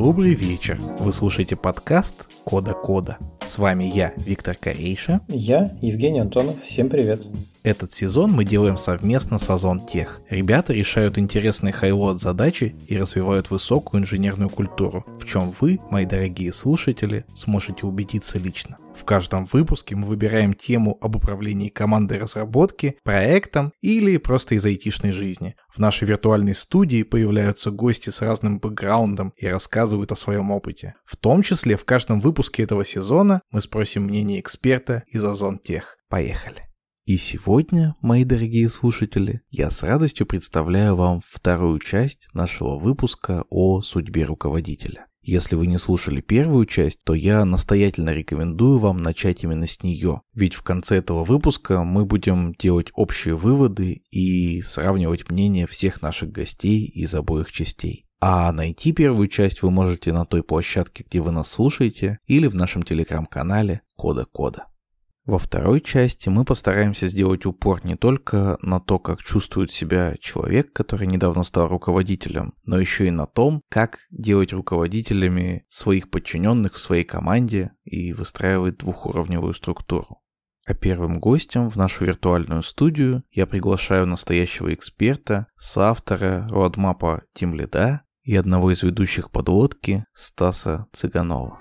Добрый вечер. Вы слушаете подкаст Кода Кода. С вами я, Виктор Корейша. Я, Евгений Антонов. Всем привет. Этот сезон мы делаем совместно с Озон Тех. Ребята решают интересные хайлот задачи и развивают высокую инженерную культуру, в чем вы, мои дорогие слушатели, сможете убедиться лично. В каждом выпуске мы выбираем тему об управлении командой разработки, проектом или просто из айтишной жизни. В нашей виртуальной студии появляются гости с разным бэкграундом и рассказывают о своем опыте. В том числе в каждом выпуске этого сезона мы спросим мнение эксперта из Озон Тех. Поехали! И сегодня, мои дорогие слушатели, я с радостью представляю вам вторую часть нашего выпуска о судьбе руководителя. Если вы не слушали первую часть, то я настоятельно рекомендую вам начать именно с нее. Ведь в конце этого выпуска мы будем делать общие выводы и сравнивать мнения всех наших гостей из обоих частей. А найти первую часть вы можете на той площадке, где вы нас слушаете, или в нашем телеграм-канале Кода Кода. Во второй части мы постараемся сделать упор не только на то, как чувствует себя человек, который недавно стал руководителем, но еще и на том, как делать руководителями своих подчиненных в своей команде и выстраивать двухуровневую структуру. А первым гостем в нашу виртуальную студию я приглашаю настоящего эксперта, соавтора родмапа Тимлида и одного из ведущих подлодки Стаса Цыганова.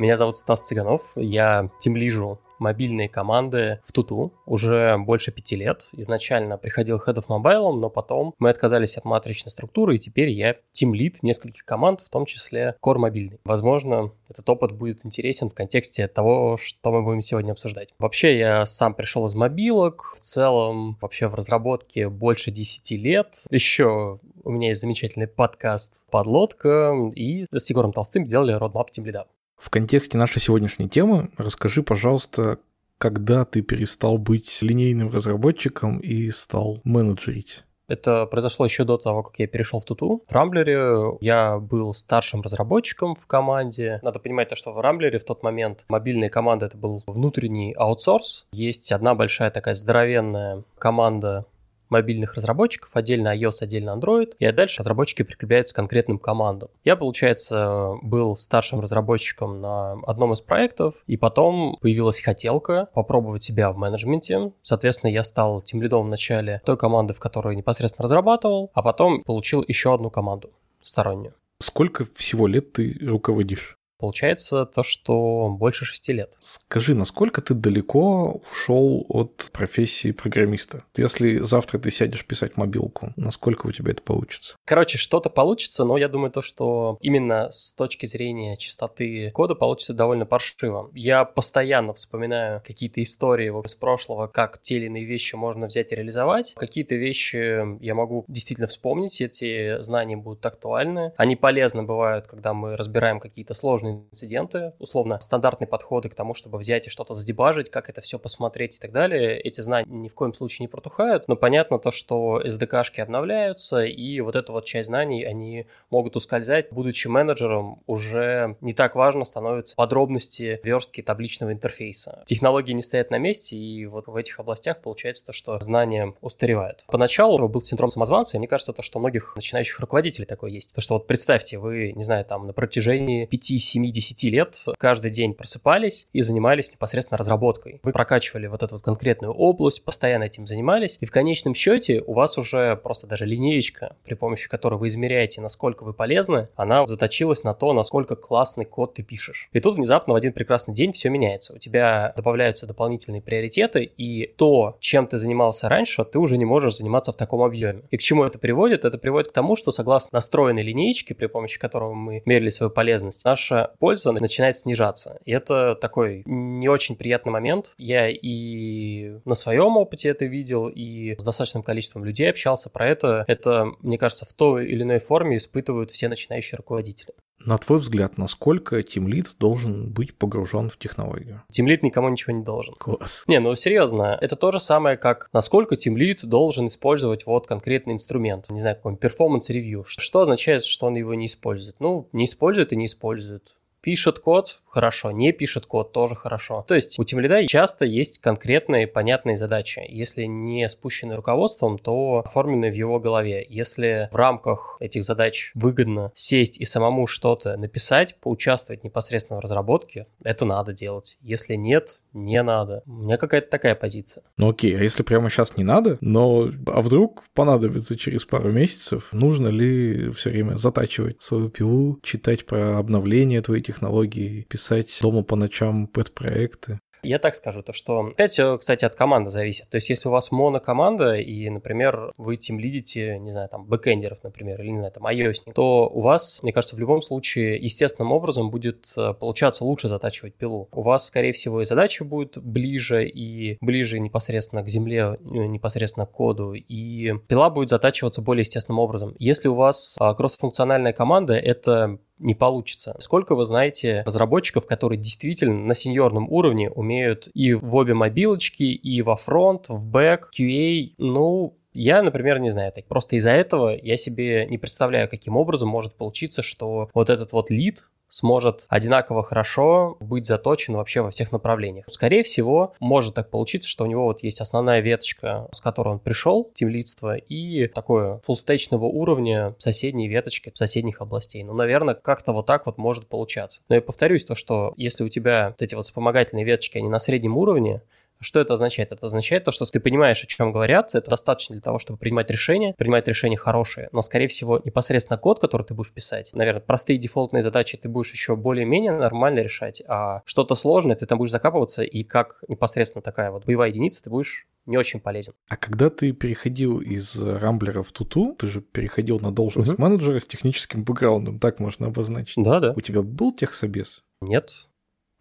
Меня зовут Стас Цыганов, я тимлижу мобильные команды в Туту уже больше пяти лет. Изначально приходил Head of Mobile, но потом мы отказались от матричной структуры, и теперь я тимлид нескольких команд, в том числе Core мобильный. Возможно, этот опыт будет интересен в контексте того, что мы будем сегодня обсуждать. Вообще, я сам пришел из мобилок, в целом вообще в разработке больше 10 лет. Еще у меня есть замечательный подкаст «Подлодка», и с Егором Толстым сделали Team Lead. В контексте нашей сегодняшней темы расскажи, пожалуйста, когда ты перестал быть линейным разработчиком и стал менеджерить? Это произошло еще до того, как я перешел в Туту. В Рамблере я был старшим разработчиком в команде. Надо понимать то, что в Рамблере в тот момент мобильная команда это был внутренний аутсорс. Есть одна большая такая здоровенная команда мобильных разработчиков, отдельно iOS, отдельно Android, и дальше разработчики прикрепляются к конкретным командам. Я, получается, был старшим разработчиком на одном из проектов, и потом появилась хотелка попробовать себя в менеджменте. Соответственно, я стал тем лидом в начале той команды, в которой непосредственно разрабатывал, а потом получил еще одну команду стороннюю. Сколько всего лет ты руководишь? Получается то, что больше шести лет. Скажи, насколько ты далеко ушел от профессии программиста? Если завтра ты сядешь писать мобилку, насколько у тебя это получится? Короче, что-то получится, но я думаю то, что именно с точки зрения чистоты кода получится довольно паршиво. Я постоянно вспоминаю какие-то истории из прошлого, как те или иные вещи можно взять и реализовать. Какие-то вещи я могу действительно вспомнить, эти знания будут актуальны. Они полезны бывают, когда мы разбираем какие-то сложные инциденты, условно, стандартные подходы к тому, чтобы взять и что-то задебажить, как это все посмотреть и так далее. Эти знания ни в коем случае не протухают, но понятно то, что SDK-шки обновляются, и вот эта вот часть знаний, они могут ускользать. Будучи менеджером, уже не так важно становятся подробности верстки табличного интерфейса. Технологии не стоят на месте, и вот в этих областях получается то, что знания устаревают. Поначалу был синдром самозванца, и мне кажется, то, что у многих начинающих руководителей такое есть. То, что вот представьте, вы, не знаю, там на протяжении 5-7 7-10 лет каждый день просыпались и занимались непосредственно разработкой. Вы прокачивали вот эту вот конкретную область, постоянно этим занимались, и в конечном счете у вас уже просто даже линеечка, при помощи которой вы измеряете, насколько вы полезны, она заточилась на то, насколько классный код ты пишешь. И тут внезапно в один прекрасный день все меняется. У тебя добавляются дополнительные приоритеты, и то, чем ты занимался раньше, ты уже не можешь заниматься в таком объеме. И к чему это приводит? Это приводит к тому, что согласно настроенной линеечке, при помощи которого мы мерили свою полезность, наша польза начинает снижаться. И это такой не очень приятный момент. Я и на своем опыте это видел, и с достаточным количеством людей общался про это. Это, мне кажется, в той или иной форме испытывают все начинающие руководители. На твой взгляд, насколько тимлит должен быть погружен в технологию? Тимлит никому ничего не должен. Класс. Не, ну серьезно, это то же самое, как насколько тимлит должен использовать вот конкретный инструмент, не знаю, какой-нибудь review. Что означает, что он его не использует? Ну, не использует и не использует Пишет код, хорошо, не пишет код, тоже хорошо. То есть у тимлида часто есть конкретные понятные задачи. Если не спущены руководством, то оформлены в его голове. Если в рамках этих задач выгодно сесть и самому что-то написать, поучаствовать непосредственно в разработке, это надо делать. Если нет, не надо. У меня какая-то такая позиция. Ну окей, а если прямо сейчас не надо, но а вдруг понадобится через пару месяцев, нужно ли все время затачивать свою пилу, читать про обновления твоей технологии, писать дома по ночам пэт-проекты? Я так скажу, то что опять все, кстати, от команды зависит. То есть, если у вас монокоманда, и, например, вы тем лидите, не знаю, там, бэкэндеров, например, или, не знаю, там, ios то у вас, мне кажется, в любом случае естественным образом будет э, получаться лучше затачивать пилу. У вас, скорее всего, и задача будет ближе, и ближе непосредственно к земле, ну, непосредственно к коду, и пила будет затачиваться более естественным образом. Если у вас кроссфункциональная команда, это не получится. Сколько вы знаете разработчиков, которые действительно на сеньорном уровне умеют и в обе мобилочки, и во фронт, в бэк, QA, ну, я, например, не знаю. Так просто из-за этого я себе не представляю, каким образом может получиться, что вот этот вот лид, сможет одинаково хорошо быть заточен вообще во всех направлениях. Скорее всего, может так получиться, что у него вот есть основная веточка, с которой он пришел, тимлидство, и такое фуллстейчного уровня соседние веточки соседних областей. Ну, наверное, как-то вот так вот может получаться. Но я повторюсь, то, что если у тебя вот эти вот вспомогательные веточки, они на среднем уровне, что это означает? Это означает то, что ты понимаешь, о чем говорят, это достаточно для того, чтобы принимать решения, принимать решения хорошие, но, скорее всего, непосредственно код, который ты будешь писать, наверное, простые дефолтные задачи ты будешь еще более-менее нормально решать, а что-то сложное ты там будешь закапываться, и как непосредственно такая вот боевая единица ты будешь не очень полезен. А когда ты переходил из Рамблера в Туту, ты же переходил на должность угу. менеджера с техническим бэкграундом, так можно обозначить. Да, да. У тебя был техсобес? Нет,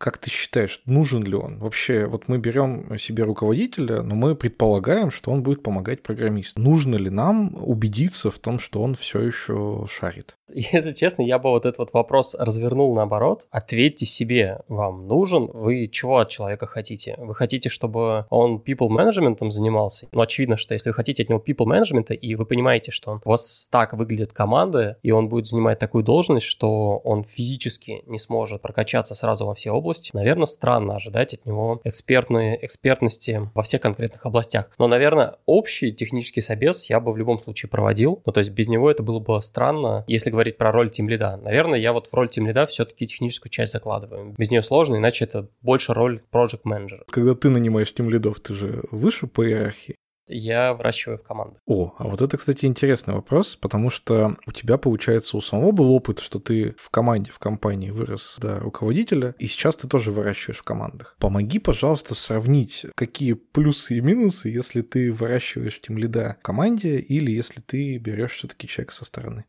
как ты считаешь, нужен ли он? Вообще, вот мы берем себе руководителя, но мы предполагаем, что он будет помогать программисту. Нужно ли нам убедиться в том, что он все еще шарит? Если честно, я бы вот этот вот вопрос развернул наоборот. Ответьте себе, вам нужен, вы чего от человека хотите? Вы хотите, чтобы он people менеджментом занимался? Ну, очевидно, что если вы хотите от него people менеджмента, и вы понимаете, что он, у вас так выглядит команда, и он будет занимать такую должность, что он физически не сможет прокачаться сразу во все области, наверное, странно ожидать от него экспертные, экспертности во всех конкретных областях. Но, наверное, общий технический собес я бы в любом случае проводил. Ну, то есть без него это было бы странно, если говорить про роль тим лида. Наверное, я вот в роль тим лида все-таки техническую часть закладываю. Без нее сложно, иначе это больше роль project менеджера. Когда ты нанимаешь тим лидов, ты же выше по иерархии. Я выращиваю в команду. О, а вот это, кстати, интересный вопрос, потому что у тебя, получается, у самого был опыт, что ты в команде, в компании вырос до руководителя, и сейчас ты тоже выращиваешь в командах. Помоги, пожалуйста, сравнить, какие плюсы и минусы, если ты выращиваешь тем лида в команде или если ты берешь все-таки человека со стороны.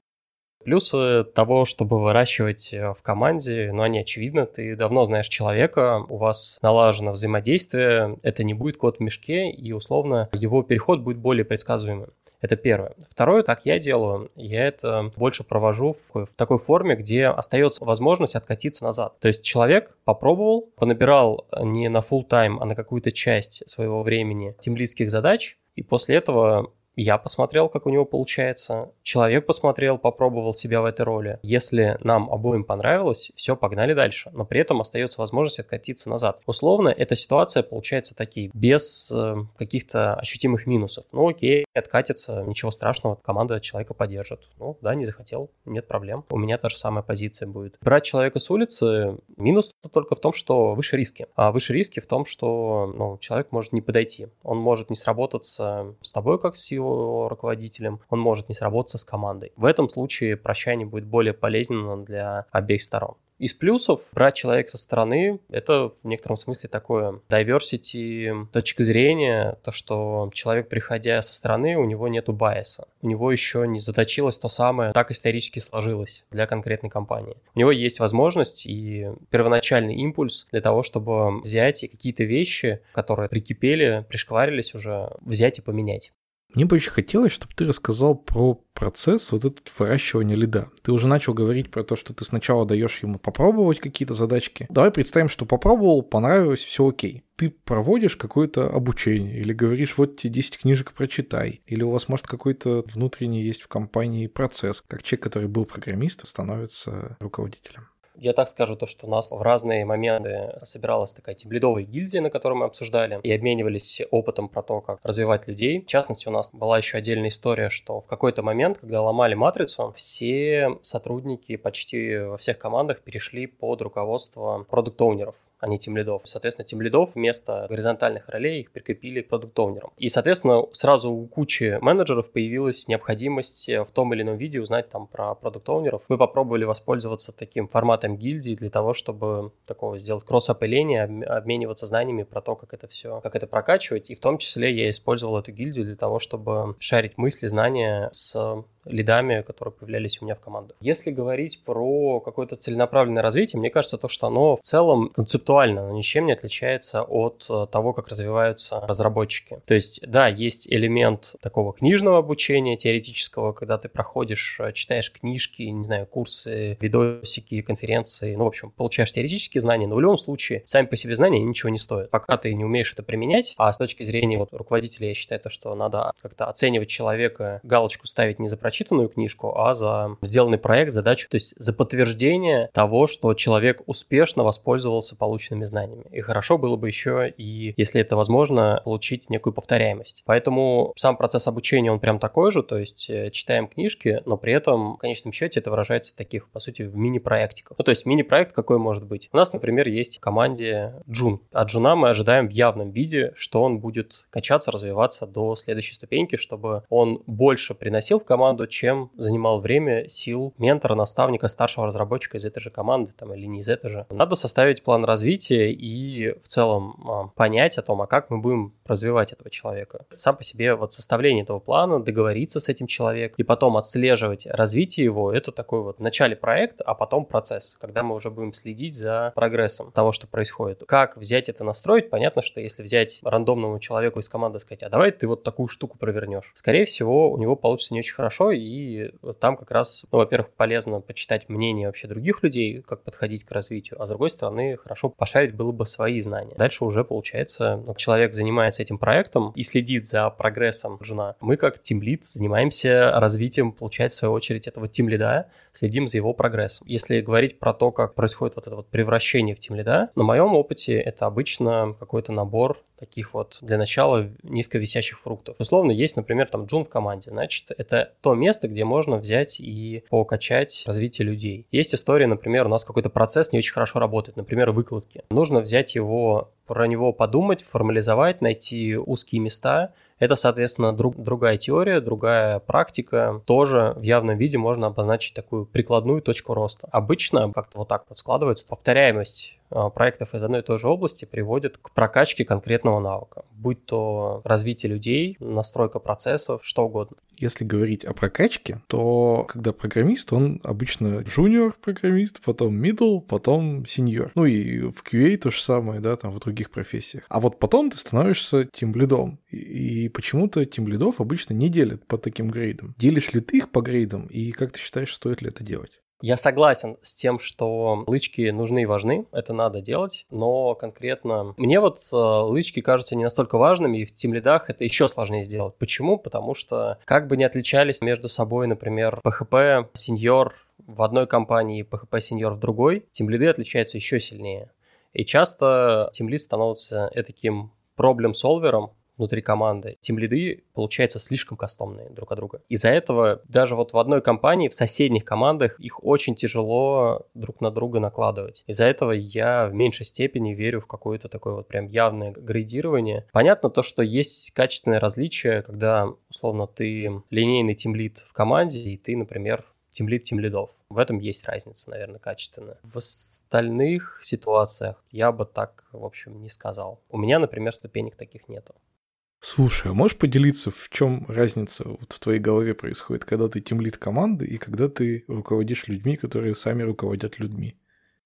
Плюсы того, чтобы выращивать э, в команде, ну, они очевидны. Ты давно знаешь человека, у вас налажено взаимодействие, это не будет код в мешке, и, условно, его переход будет более предсказуемым. Это первое. Второе, как я делаю, я это больше провожу в, в такой форме, где остается возможность откатиться назад. То есть человек попробовал, понабирал не на full time, а на какую-то часть своего времени темлицких задач, и после этого я посмотрел, как у него получается. Человек посмотрел, попробовал себя в этой роли. Если нам обоим понравилось, все, погнали дальше. Но при этом остается возможность откатиться назад. Условно, эта ситуация получается такие, без э, каких-то ощутимых минусов. Ну окей, откатится, ничего страшного, команда человека поддержит. Ну да, не захотел, нет проблем. У меня та же самая позиция будет. Брать человека с улицы, минус только в том, что выше риски. А выше риски в том, что ну, человек может не подойти. Он может не сработаться с тобой, как с его его руководителем, он может не сработаться с командой. В этом случае прощание будет более полезным для обеих сторон. Из плюсов брать человека со стороны — это в некотором смысле такое diversity точка зрения, то, что человек, приходя со стороны, у него нету байса. У него еще не заточилось то самое, так исторически сложилось для конкретной компании. У него есть возможность и первоначальный импульс для того, чтобы взять и какие-то вещи, которые прикипели, пришкварились уже, взять и поменять. Мне бы очень хотелось, чтобы ты рассказал про процесс вот этот выращивания лида. Ты уже начал говорить про то, что ты сначала даешь ему попробовать какие-то задачки. Давай представим, что попробовал, понравилось, все окей. Ты проводишь какое-то обучение или говоришь, вот тебе 10 книжек прочитай. Или у вас, может, какой-то внутренний есть в компании процесс, как человек, который был программистом, становится руководителем. Я так скажу, то, что у нас в разные моменты собиралась такая тимлидовая гильдия, на которой мы обсуждали и обменивались опытом про то, как развивать людей. В частности, у нас была еще отдельная история, что в какой-то момент, когда ломали матрицу, все сотрудники почти во всех командах перешли под руководство продукт-оунеров а не тимлидов. Соответственно, тимлидов вместо горизонтальных ролей их прикрепили к продукт-оунерам. И, соответственно, сразу у кучи менеджеров появилась необходимость в том или ином виде узнать там про продукт-оунеров. Мы попробовали воспользоваться таким форматом гильдии для того, чтобы такого сделать кросс-опыление, обмениваться знаниями про то, как это все, как это прокачивать. И в том числе я использовал эту гильдию для того, чтобы шарить мысли, знания с лидами, которые появлялись у меня в команду. Если говорить про какое-то целенаправленное развитие, мне кажется, то, что оно в целом концептуально, оно ничем не отличается от э, того, как развиваются разработчики. То есть, да, есть элемент такого книжного обучения, теоретического, когда ты проходишь, э, читаешь книжки, не знаю, курсы, видосики, конференции, ну, в общем, получаешь теоретические знания, но в любом случае сами по себе знания ничего не стоят. Пока ты не умеешь это применять, а с точки зрения вот, руководителя я считаю то, что надо как-то оценивать человека, галочку ставить не за прочитанную книжку, а за сделанный проект, задачу, то есть за подтверждение того, что человек успешно воспользовался полученными знаниями. И хорошо было бы еще и, если это возможно, получить некую повторяемость. Поэтому сам процесс обучения, он прям такой же, то есть э, читаем книжки, но при этом в конечном счете это выражается в таких, по сути, в мини-проектиках. Ну, то есть мини-проект какой может быть? У нас, например, есть в команде Джун. От Джуна мы ожидаем в явном виде, что он будет качаться, развиваться до следующей ступеньки, чтобы он больше приносил в команду, чем занимал время, сил ментора, наставника, старшего разработчика из этой же команды там, или не из этой же. Надо составить план развития и в целом а, понять о том, а как мы будем развивать этого человека. Сам по себе вот составление этого плана, договориться с этим человеком и потом отслеживать развитие его, это такой вот в начале проект, а потом процесс, когда мы уже будем следить за прогрессом того, что происходит. Как взять это настроить? Понятно, что если взять рандомному человеку из команды сказать, а давай ты вот такую штуку провернешь, скорее всего, у него получится не очень хорошо, и там как раз, ну, во-первых, полезно почитать мнение вообще других людей, как подходить к развитию, а с другой стороны, хорошо пошарить было бы свои знания. Дальше уже получается, человек занимается этим проектом и следит за прогрессом жена. Мы как тимлид занимаемся развитием, получается, в свою очередь, этого тимлида, следим за его прогрессом. Если говорить про то, как происходит вот это вот превращение в тимлида, на моем опыте это обычно какой-то набор таких вот для начала низковисящих фруктов. Условно, есть, например, там джун в команде, значит, это то место, где можно взять и покачать развитие людей. Есть история, например, у нас какой-то процесс не очень хорошо работает, например, выкладки. Нужно взять его про него подумать, формализовать, найти узкие места. Это, соответственно, друг, другая теория, другая практика. Тоже в явном виде можно обозначить такую прикладную точку роста. Обычно как-то вот так вот складывается. Повторяемость а, проектов из одной и той же области приводит к прокачке конкретного навыка. Будь то развитие людей, настройка процессов, что угодно. Если говорить о прокачке, то когда программист, он обычно junior программист, потом middle, потом senior. Ну и в QA то же самое, да, там в других профессиях. А вот потом ты становишься тимлидом. И, и почему-то тимлидов обычно не делят по таким грейдам. Делишь ли ты их по грейдам, и как ты считаешь, стоит ли это делать? Я согласен с тем, что лычки нужны и важны, это надо делать, но конкретно мне вот э, лычки кажутся не настолько важными, и в тим лидах это еще сложнее сделать. Почему? Потому что как бы не отличались между собой, например, PHP, сеньор в одной компании и PHP сеньор в другой, тим лиды отличаются еще сильнее. И часто тим лид становится таким проблем-солвером, внутри команды, тем лиды получаются слишком кастомные друг от друга. Из-за этого даже вот в одной компании, в соседних командах их очень тяжело друг на друга накладывать. Из-за этого я в меньшей степени верю в какое-то такое вот прям явное градирование. Понятно то, что есть качественное различие, когда условно ты линейный тимлид в команде, и ты, например, тимлид тимлидов. В этом есть разница, наверное, качественная. В остальных ситуациях я бы так, в общем, не сказал. У меня, например, ступенек таких нету. Слушай, а можешь поделиться, в чем разница вот в твоей голове происходит, когда ты тимлит команды и когда ты руководишь людьми, которые сами руководят людьми?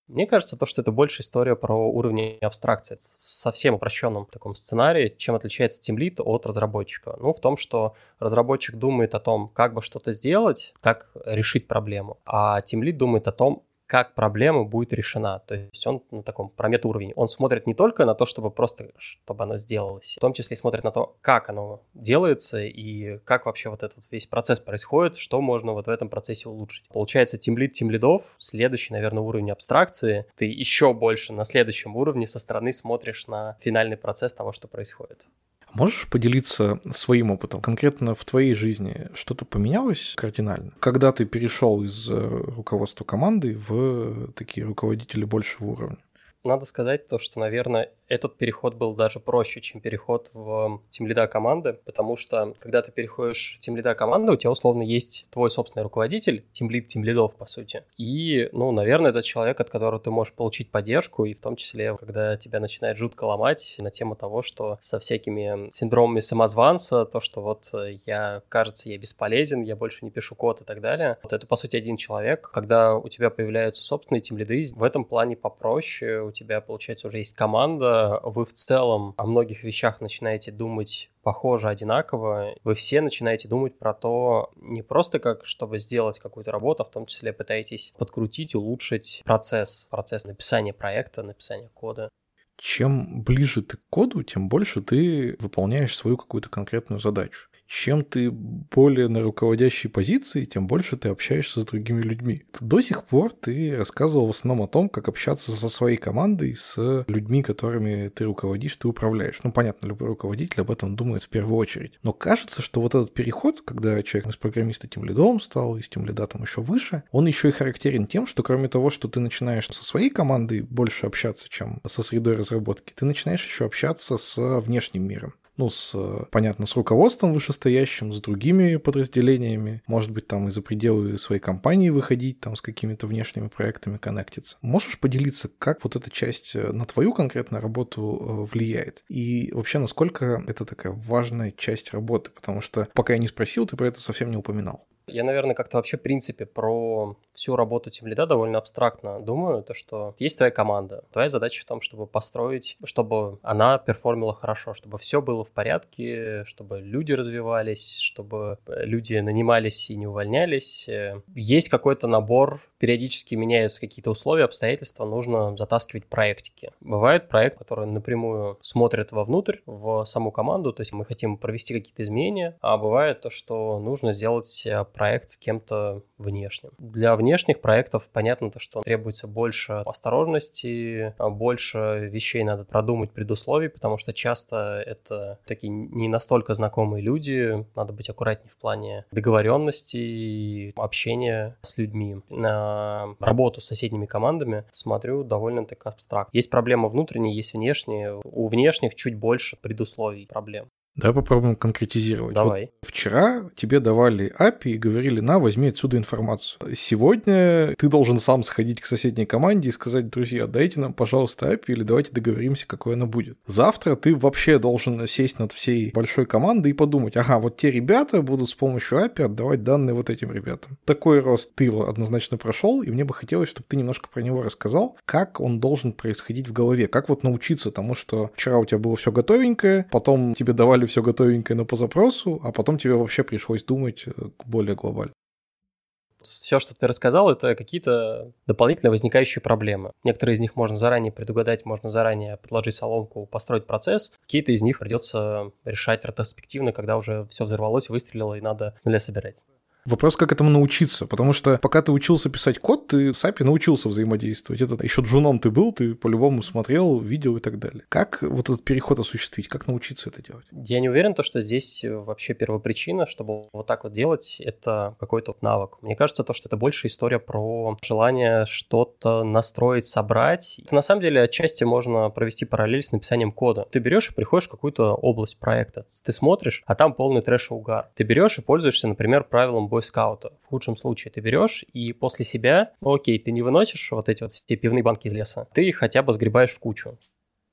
Мне кажется, то, что это больше история про уровни абстракции. В совсем упрощенном таком сценарии, чем отличается тимлит от разработчика. Ну, в том, что разработчик думает о том, как бы что-то сделать, как решить проблему, а тимлит думает о том, как проблема будет решена. То есть он на таком промет уровне. Он смотрит не только на то, чтобы просто, чтобы оно сделалось, в том числе смотрит на то, как оно делается и как вообще вот этот весь процесс происходит, что можно вот в этом процессе улучшить. Получается, тимлид тимлидов, следующий, наверное, уровень абстракции, ты еще больше на следующем уровне со стороны смотришь на финальный процесс того, что происходит. Можешь поделиться своим опытом? Конкретно в твоей жизни что-то поменялось кардинально? Когда ты перешел из э, руководства команды в такие руководители большего уровня? Надо сказать то, что, наверное, этот переход был даже проще, чем переход в тимлида команды, потому что когда ты переходишь в тимлида команды, у тебя условно есть твой собственный руководитель, тимлид тимлидов, по сути. И, ну, наверное, это человек, от которого ты можешь получить поддержку, и в том числе, когда тебя начинает жутко ломать на тему того, что со всякими синдромами самозванца, то, что вот я, кажется, я бесполезен, я больше не пишу код и так далее. Вот это, по сути, один человек. Когда у тебя появляются собственные тимлиды, в этом плане попроще, у тебя, получается, уже есть команда, вы в целом о многих вещах начинаете думать похоже, одинаково, вы все начинаете думать про то, не просто как, чтобы сделать какую-то работу, а в том числе пытаетесь подкрутить, улучшить процесс, процесс написания проекта, написания кода. Чем ближе ты к коду, тем больше ты выполняешь свою какую-то конкретную задачу чем ты более на руководящей позиции, тем больше ты общаешься с другими людьми. До сих пор ты рассказывал в основном о том, как общаться со своей командой, с людьми, которыми ты руководишь, ты управляешь. Ну, понятно, любой руководитель об этом думает в первую очередь. Но кажется, что вот этот переход, когда человек из программиста тем лидом стал, из тем лида там еще выше, он еще и характерен тем, что кроме того, что ты начинаешь со своей командой больше общаться, чем со средой разработки, ты начинаешь еще общаться с внешним миром ну, с, понятно, с руководством вышестоящим, с другими подразделениями, может быть, там и за пределы своей компании выходить, там с какими-то внешними проектами коннектиться. Можешь поделиться, как вот эта часть э, на твою конкретную работу э, влияет? И вообще, насколько это такая важная часть работы? Потому что пока я не спросил, ты про это совсем не упоминал. Я, наверное, как-то вообще в принципе про всю работу тем лида довольно абстрактно думаю, то что есть твоя команда. Твоя задача в том, чтобы построить, чтобы она перформила хорошо, чтобы все было в порядке, чтобы люди развивались, чтобы люди нанимались и не увольнялись. Есть какой-то набор, периодически меняются какие-то условия, обстоятельства, нужно затаскивать проектики. Бывает проект, который напрямую смотрит вовнутрь, в саму команду, то есть мы хотим провести какие-то изменения, а бывает то, что нужно сделать проект с кем-то внешним. Для внешних проектов понятно то, что требуется больше осторожности, больше вещей надо продумать предусловий, потому что часто это такие не настолько знакомые люди, надо быть аккуратнее в плане договоренности и общения с людьми. На работу с соседними командами смотрю довольно так абстракт. Есть проблема внутренняя, есть внешние. У внешних чуть больше предусловий проблем. Давай попробуем конкретизировать. Давай. Вот вчера тебе давали API и говорили, на, возьми отсюда информацию. Сегодня ты должен сам сходить к соседней команде и сказать, друзья, дайте нам, пожалуйста, API или давайте договоримся, какой она будет. Завтра ты вообще должен сесть над всей большой командой и подумать, ага, вот те ребята будут с помощью API отдавать данные вот этим ребятам. Такой рост ты однозначно прошел, и мне бы хотелось, чтобы ты немножко про него рассказал, как он должен происходить в голове, как вот научиться тому, что вчера у тебя было все готовенькое, потом тебе давали все готовенькое, но по запросу, а потом тебе вообще пришлось думать э, более глобально. Все, что ты рассказал, это какие-то дополнительно возникающие проблемы. Некоторые из них можно заранее предугадать, можно заранее подложить соломку, построить процесс. Какие-то из них придется решать ретроспективно, когда уже все взорвалось, выстрелило и надо с нуля собирать. Вопрос, как этому научиться, потому что пока ты учился писать код, ты с API научился взаимодействовать. Это еще джуном ты был, ты по-любому смотрел, видел и так далее. Как вот этот переход осуществить, как научиться это делать? Я не уверен, то, что здесь вообще первопричина, чтобы вот так вот делать, это какой-то навык. Мне кажется, то, что это больше история про желание что-то настроить, собрать. Это, на самом деле отчасти можно провести параллель с написанием кода. Ты берешь и приходишь в какую-то область проекта, ты смотришь, а там полный трэш и угар. Ты берешь и пользуешься, например, правилом бойскаута. В худшем случае ты берешь и после себя, окей, ты не выносишь вот эти вот все пивные банки из леса, ты их хотя бы сгребаешь в кучу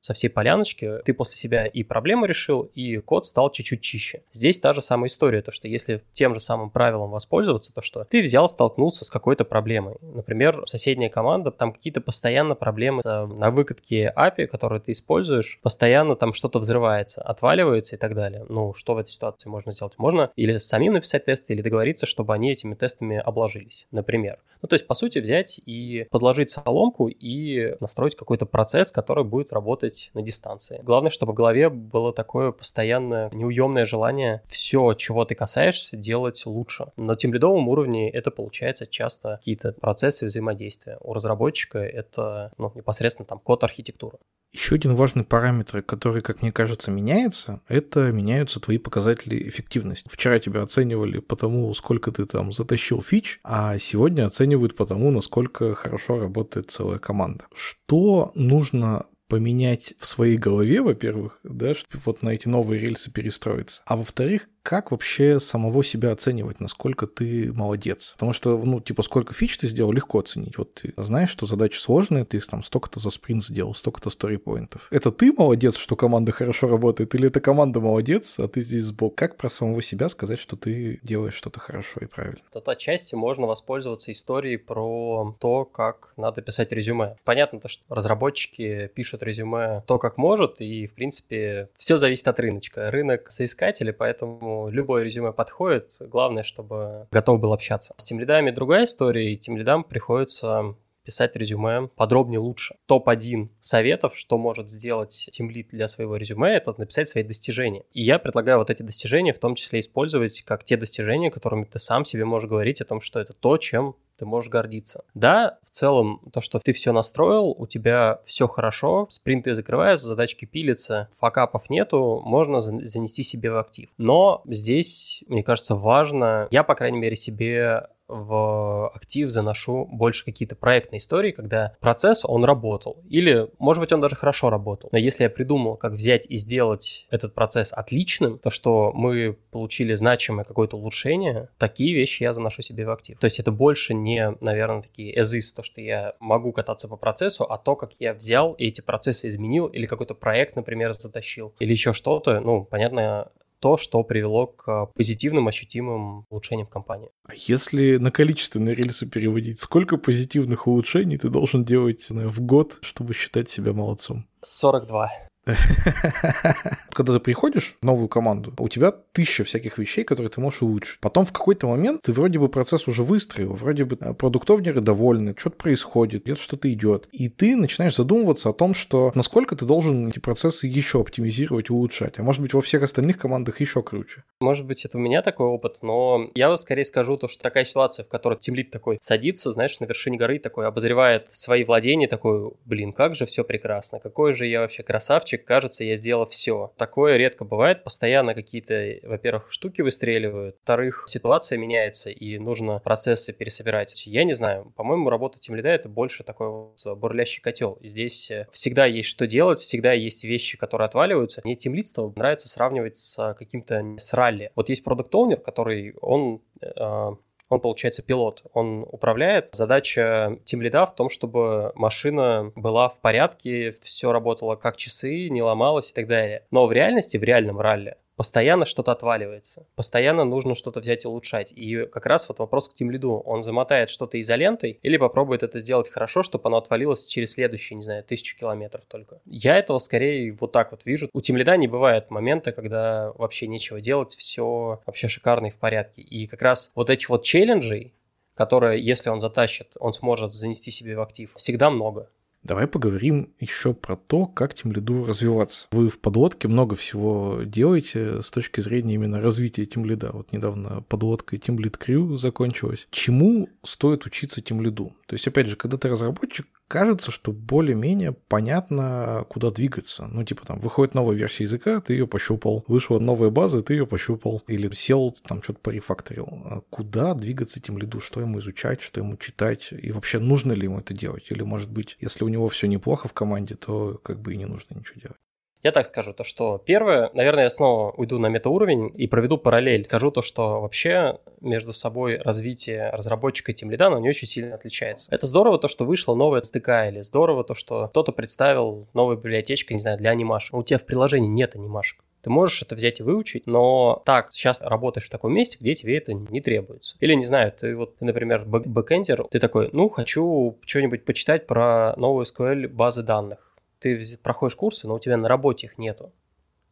со всей поляночки, ты после себя и проблему решил, и код стал чуть-чуть чище. Здесь та же самая история, то что если тем же самым правилом воспользоваться, то что ты взял, столкнулся с какой-то проблемой. Например, соседняя команда, там какие-то постоянно проблемы на выкатке API, которые ты используешь, постоянно там что-то взрывается, отваливается и так далее. Ну, что в этой ситуации можно сделать? Можно или самим написать тесты, или договориться, чтобы они этими тестами обложились, например. Ну, то есть, по сути, взять и подложить соломку и настроить какой-то процесс, который будет работать на дистанции. Главное, чтобы в голове было такое постоянное неуемное желание все, чего ты касаешься, делать лучше. На тимлидовом уровне это получается часто какие-то процессы взаимодействия. У разработчика это ну, непосредственно там код архитектуры. Еще один важный параметр, который, как мне кажется, меняется, это меняются твои показатели эффективности. Вчера тебя оценивали по тому, сколько ты там затащил фич, а сегодня оценивают по тому, насколько хорошо работает целая команда. Что нужно поменять в своей голове, во-первых, да, чтобы вот на эти новые рельсы перестроиться. А во-вторых, как вообще самого себя оценивать, насколько ты молодец? Потому что, ну, типа, сколько фич ты сделал, легко оценить. Вот ты знаешь, что задача сложная, ты их там столько-то за спринт сделал, столько-то сторипоинтов. Это ты молодец, что команда хорошо работает, или это команда молодец, а ты здесь сбоку? Как про самого себя сказать, что ты делаешь что-то хорошо и правильно? Тут отчасти можно воспользоваться историей про то, как надо писать резюме. Понятно, то, что разработчики пишут резюме то, как может, и, в принципе, все зависит от рыночка. Рынок соискателей, поэтому любое резюме подходит. Главное, чтобы готов был общаться. С тем лидами другая история, и тем лидам приходится писать резюме подробнее лучше. Топ-1 советов, что может сделать тимлид для своего резюме, это написать свои достижения. И я предлагаю вот эти достижения в том числе использовать как те достижения, которыми ты сам себе можешь говорить о том, что это то, чем ты можешь гордиться. Да, в целом, то, что ты все настроил, у тебя все хорошо, спринты закрываются, задачки пилятся, факапов нету, можно занести себе в актив. Но здесь, мне кажется, важно, я, по крайней мере, себе в актив заношу больше какие-то проектные истории, когда процесс, он работал. Или, может быть, он даже хорошо работал. Но если я придумал, как взять и сделать этот процесс отличным, то, что мы получили значимое какое-то улучшение, такие вещи я заношу себе в актив. То есть это больше не, наверное, такие as то, что я могу кататься по процессу, а то, как я взял и эти процессы изменил, или какой-то проект, например, затащил, или еще что-то, ну, понятно, то, что привело к позитивным ощутимым улучшениям компании. А если на количественные рельсы переводить, сколько позитивных улучшений ты должен делать в год, чтобы считать себя молодцом? 42. Когда ты приходишь в новую команду, у тебя тысяча всяких вещей, которые ты можешь улучшить. Потом в какой-то момент ты вроде бы процесс уже выстроил, вроде бы э, продуктовнеры довольны, что-то происходит, где-то что-то идет. И ты начинаешь задумываться о том, что насколько ты должен эти процессы еще оптимизировать, улучшать. А может быть во всех остальных командах еще круче. Может быть это у меня такой опыт, но я вот скорее скажу то, что такая ситуация, в которой тимлит такой садится, знаешь, на вершине горы такой обозревает свои владения, такой, блин, как же все прекрасно, какой же я вообще красавчик, разработчик, кажется, я сделал все. Такое редко бывает, постоянно какие-то, во-первых, штуки выстреливают, во-вторых, ситуация меняется, и нужно процессы пересобирать. Я не знаю, по-моему, работа тем лида это больше такой вот бурлящий котел. Здесь э, всегда есть что делать, всегда есть вещи, которые отваливаются. Мне тимлидство нравится сравнивать с каким-то с ралли. Вот есть продукт оунер который он э, он, получается, пилот. Он управляет. Задача тим лида в том, чтобы машина была в порядке, все работало как часы, не ломалось и так далее. Но в реальности, в реальном ралли, постоянно что-то отваливается, постоянно нужно что-то взять и улучшать. И как раз вот вопрос к тем лиду. Он замотает что-то изолентой или попробует это сделать хорошо, чтобы оно отвалилось через следующие, не знаю, тысячу километров только. Я этого скорее вот так вот вижу. У тем лида не бывает момента, когда вообще нечего делать, все вообще шикарно и в порядке. И как раз вот этих вот челленджей, которые, если он затащит, он сможет занести себе в актив, всегда много. Давай поговорим еще про то, как тем лиду развиваться. Вы в подлодке много всего делаете с точки зрения именно развития тем лида. Вот недавно подлодка Team Lead Crew закончилась. Чему стоит учиться тем лиду? То есть, опять же, когда ты разработчик, кажется, что более-менее понятно, куда двигаться. Ну, типа там, выходит новая версия языка, ты ее пощупал. Вышла новая база, ты ее пощупал. Или сел, там что-то порефакторил. А куда двигаться тем лиду? Что ему изучать, что ему читать? И вообще, нужно ли ему это делать? Или, может быть, если у него все неплохо в команде, то как бы и не нужно ничего делать? Я так скажу, то что первое, наверное, я снова уйду на метауровень и проведу параллель. Скажу то, что вообще между собой развитие разработчика и тимлида, оно не очень сильно отличается. Это здорово то, что вышло новое SDK, или здорово то, что кто-то представил новую библиотечку, не знаю, для анимашек. У тебя в приложении нет анимашек. Ты можешь это взять и выучить, но так, сейчас работаешь в таком месте, где тебе это не требуется. Или, не знаю, ты вот, например, бэкэндер, ты такой, ну, хочу что-нибудь почитать про NoSQL базы данных ты проходишь курсы, но у тебя на работе их нету.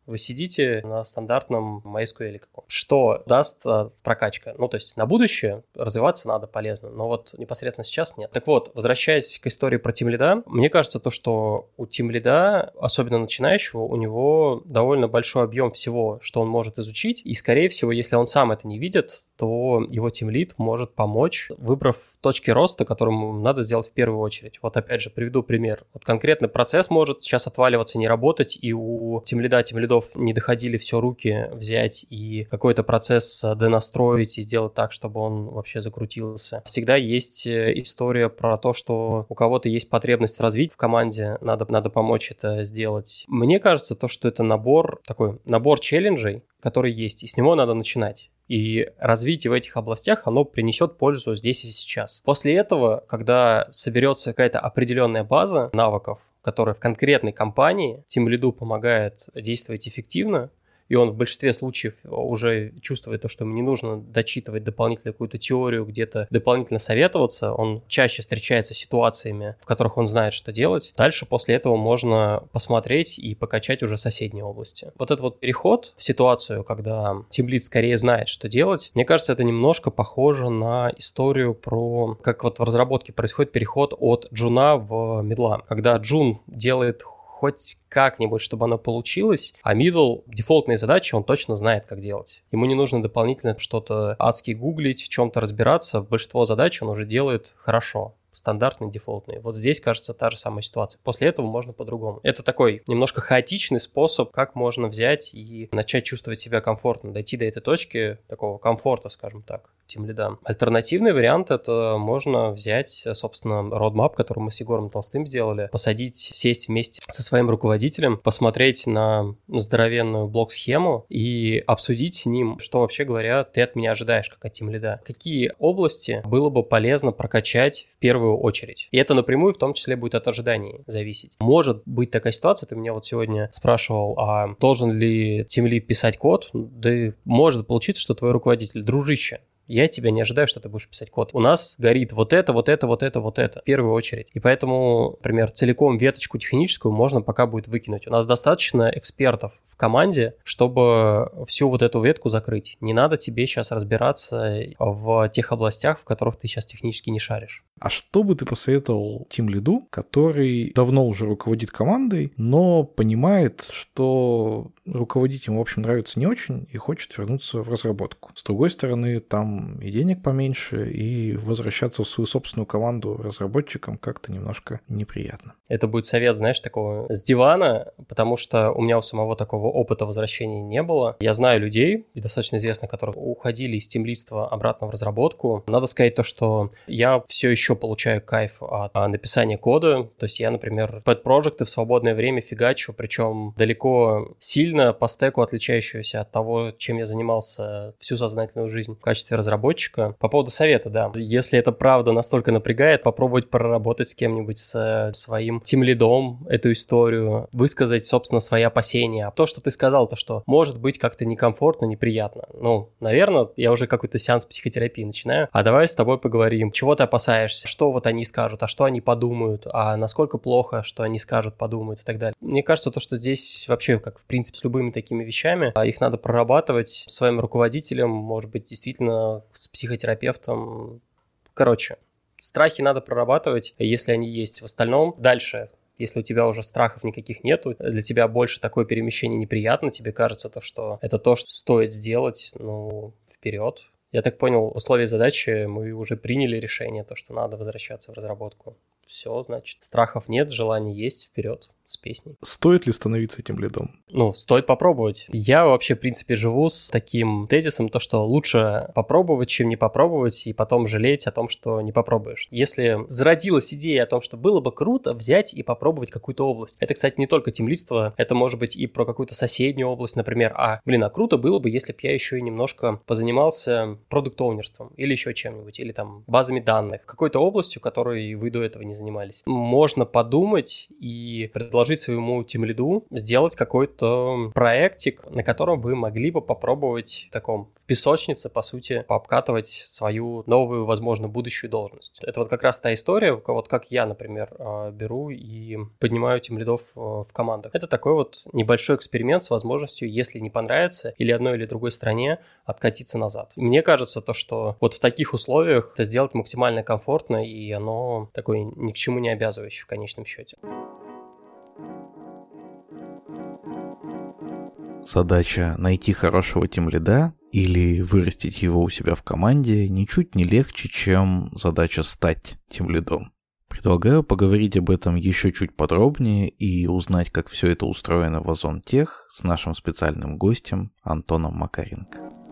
Вы сидите на стандартном MySQL каком. Что даст э, прокачка? Ну, то есть на будущее развиваться надо полезно, но вот непосредственно сейчас нет. Так вот, возвращаясь к истории про Team Lead, мне кажется то, что у Team Lead, особенно начинающего, у него довольно большой объем всего, что он может изучить, и, скорее всего, если он сам это не видит, то его Team Lead может помочь, выбрав точки роста, которым надо сделать в первую очередь. Вот опять же, приведу пример. Вот конкретный процесс может сейчас отваливаться, не работать, и у Team Lead, Team Lead рядов не доходили все руки взять и какой-то процесс э, донастроить и сделать так, чтобы он вообще закрутился. Всегда есть э, история про то, что у кого-то есть потребность развить в команде, надо, надо помочь это сделать. Мне кажется, то, что это набор, такой набор челленджей, который есть, и с него надо начинать. И развитие в этих областях, оно принесет пользу здесь и сейчас. После этого, когда соберется какая-то определенная база навыков, которая в конкретной компании тем лиду помогает действовать эффективно, и он в большинстве случаев уже чувствует то, что ему не нужно дочитывать дополнительную какую-то теорию, где-то дополнительно советоваться, он чаще встречается с ситуациями, в которых он знает, что делать. Дальше после этого можно посмотреть и покачать уже соседние области. Вот этот вот переход в ситуацию, когда тимлит скорее знает, что делать, мне кажется, это немножко похоже на историю про, как вот в разработке происходит переход от джуна в медла. Когда джун делает хоть как-нибудь, чтобы оно получилось, а middle дефолтные задачи он точно знает, как делать. Ему не нужно дополнительно что-то адски гуглить, в чем-то разбираться. Большинство задач он уже делает хорошо стандартные, дефолтные. Вот здесь, кажется, та же самая ситуация. После этого можно по-другому. Это такой немножко хаотичный способ, как можно взять и начать чувствовать себя комфортно, дойти до этой точки такого комфорта, скажем так тем лидам. Альтернативный вариант — это можно взять, собственно, roadmap, который мы с Егором Толстым сделали, посадить, сесть вместе со своим руководителем, посмотреть на здоровенную блок-схему и обсудить с ним, что вообще говоря ты от меня ожидаешь как от тем лида. Какие области было бы полезно прокачать в первую очередь. И это напрямую в том числе будет от ожиданий зависеть. Может быть такая ситуация, ты меня вот сегодня спрашивал, а должен ли тем лид писать код? Да может получиться, что твой руководитель, дружище, я тебя не ожидаю, что ты будешь писать код. У нас горит вот это, вот это, вот это, вот это, в первую очередь. И поэтому, например, целиком веточку техническую можно пока будет выкинуть. У нас достаточно экспертов в команде, чтобы всю вот эту ветку закрыть. Не надо тебе сейчас разбираться в тех областях, в которых ты сейчас технически не шаришь. А что бы ты посоветовал тим лиду, который давно уже руководит командой, но понимает, что руководить ему, в общем, нравится не очень и хочет вернуться в разработку. С другой стороны, там и денег поменьше, и возвращаться в свою собственную команду разработчикам как-то немножко неприятно. Это будет совет, знаешь, такого с дивана, потому что у меня у самого такого опыта возвращения не было. Я знаю людей, и достаточно известно, которые уходили из темлиства обратно в разработку. Надо сказать то, что я все еще получаю кайф от написания кода. То есть я, например, пэт-проекты в свободное время фигачу, причем далеко сильно по стеку отличающегося от того, чем я занимался всю сознательную жизнь в качестве разработчика. По поводу совета, да. Если это правда настолько напрягает, попробовать проработать с кем-нибудь, с своим тем лидом эту историю, высказать, собственно, свои опасения. То, что ты сказал, то, что может быть как-то некомфортно, неприятно. Ну, наверное, я уже какой-то сеанс психотерапии начинаю. А давай с тобой поговорим. Чего ты опасаешься? Что вот они скажут? А что они подумают? А насколько плохо, что они скажут, подумают и так далее. Мне кажется, то, что здесь вообще, как в принципе, любыми такими вещами. А их надо прорабатывать своим руководителем, может быть, действительно с психотерапевтом. Короче, страхи надо прорабатывать, если они есть. В остальном дальше если у тебя уже страхов никаких нету, для тебя больше такое перемещение неприятно, тебе кажется то, что это то, что стоит сделать, ну, вперед. Я так понял, условия задачи мы уже приняли решение, то, что надо возвращаться в разработку. Все, значит, страхов нет, желание есть, вперед. С песней. Стоит ли становиться этим лидом? Ну, стоит попробовать. Я вообще, в принципе, живу с таким тезисом, то, что лучше попробовать, чем не попробовать, и потом жалеть о том, что не попробуешь. Если зародилась идея о том, что было бы круто взять и попробовать какую-то область. Это, кстати, не только темлидство, это может быть и про какую-то соседнюю область, например. А, блин, а круто было бы, если бы я еще и немножко позанимался продукт-оунерством или еще чем-нибудь, или там базами данных, какой-то областью, которой вы до этого не занимались. Можно подумать и предложить своему тимлиду сделать какой-то проектик, на котором вы могли бы попробовать в таком в песочнице, по сути, пообкатывать свою новую, возможно, будущую должность. Это вот как раз та история, вот как я, например, а, беру и поднимаю тимлидов э, в командах. Это такой вот небольшой эксперимент с возможностью, если не понравится или одной или другой стране, откатиться назад. Мне кажется, то, что вот в таких условиях это сделать максимально комфортно, и оно такое ни к чему не обязывающее в конечном счете. Задача найти хорошего тимлида или вырастить его у себя в команде ничуть не легче, чем задача стать тимлидом. Предлагаю поговорить об этом еще чуть подробнее и узнать, как все это устроено в Озон Тех с нашим специальным гостем Антоном Макаренко.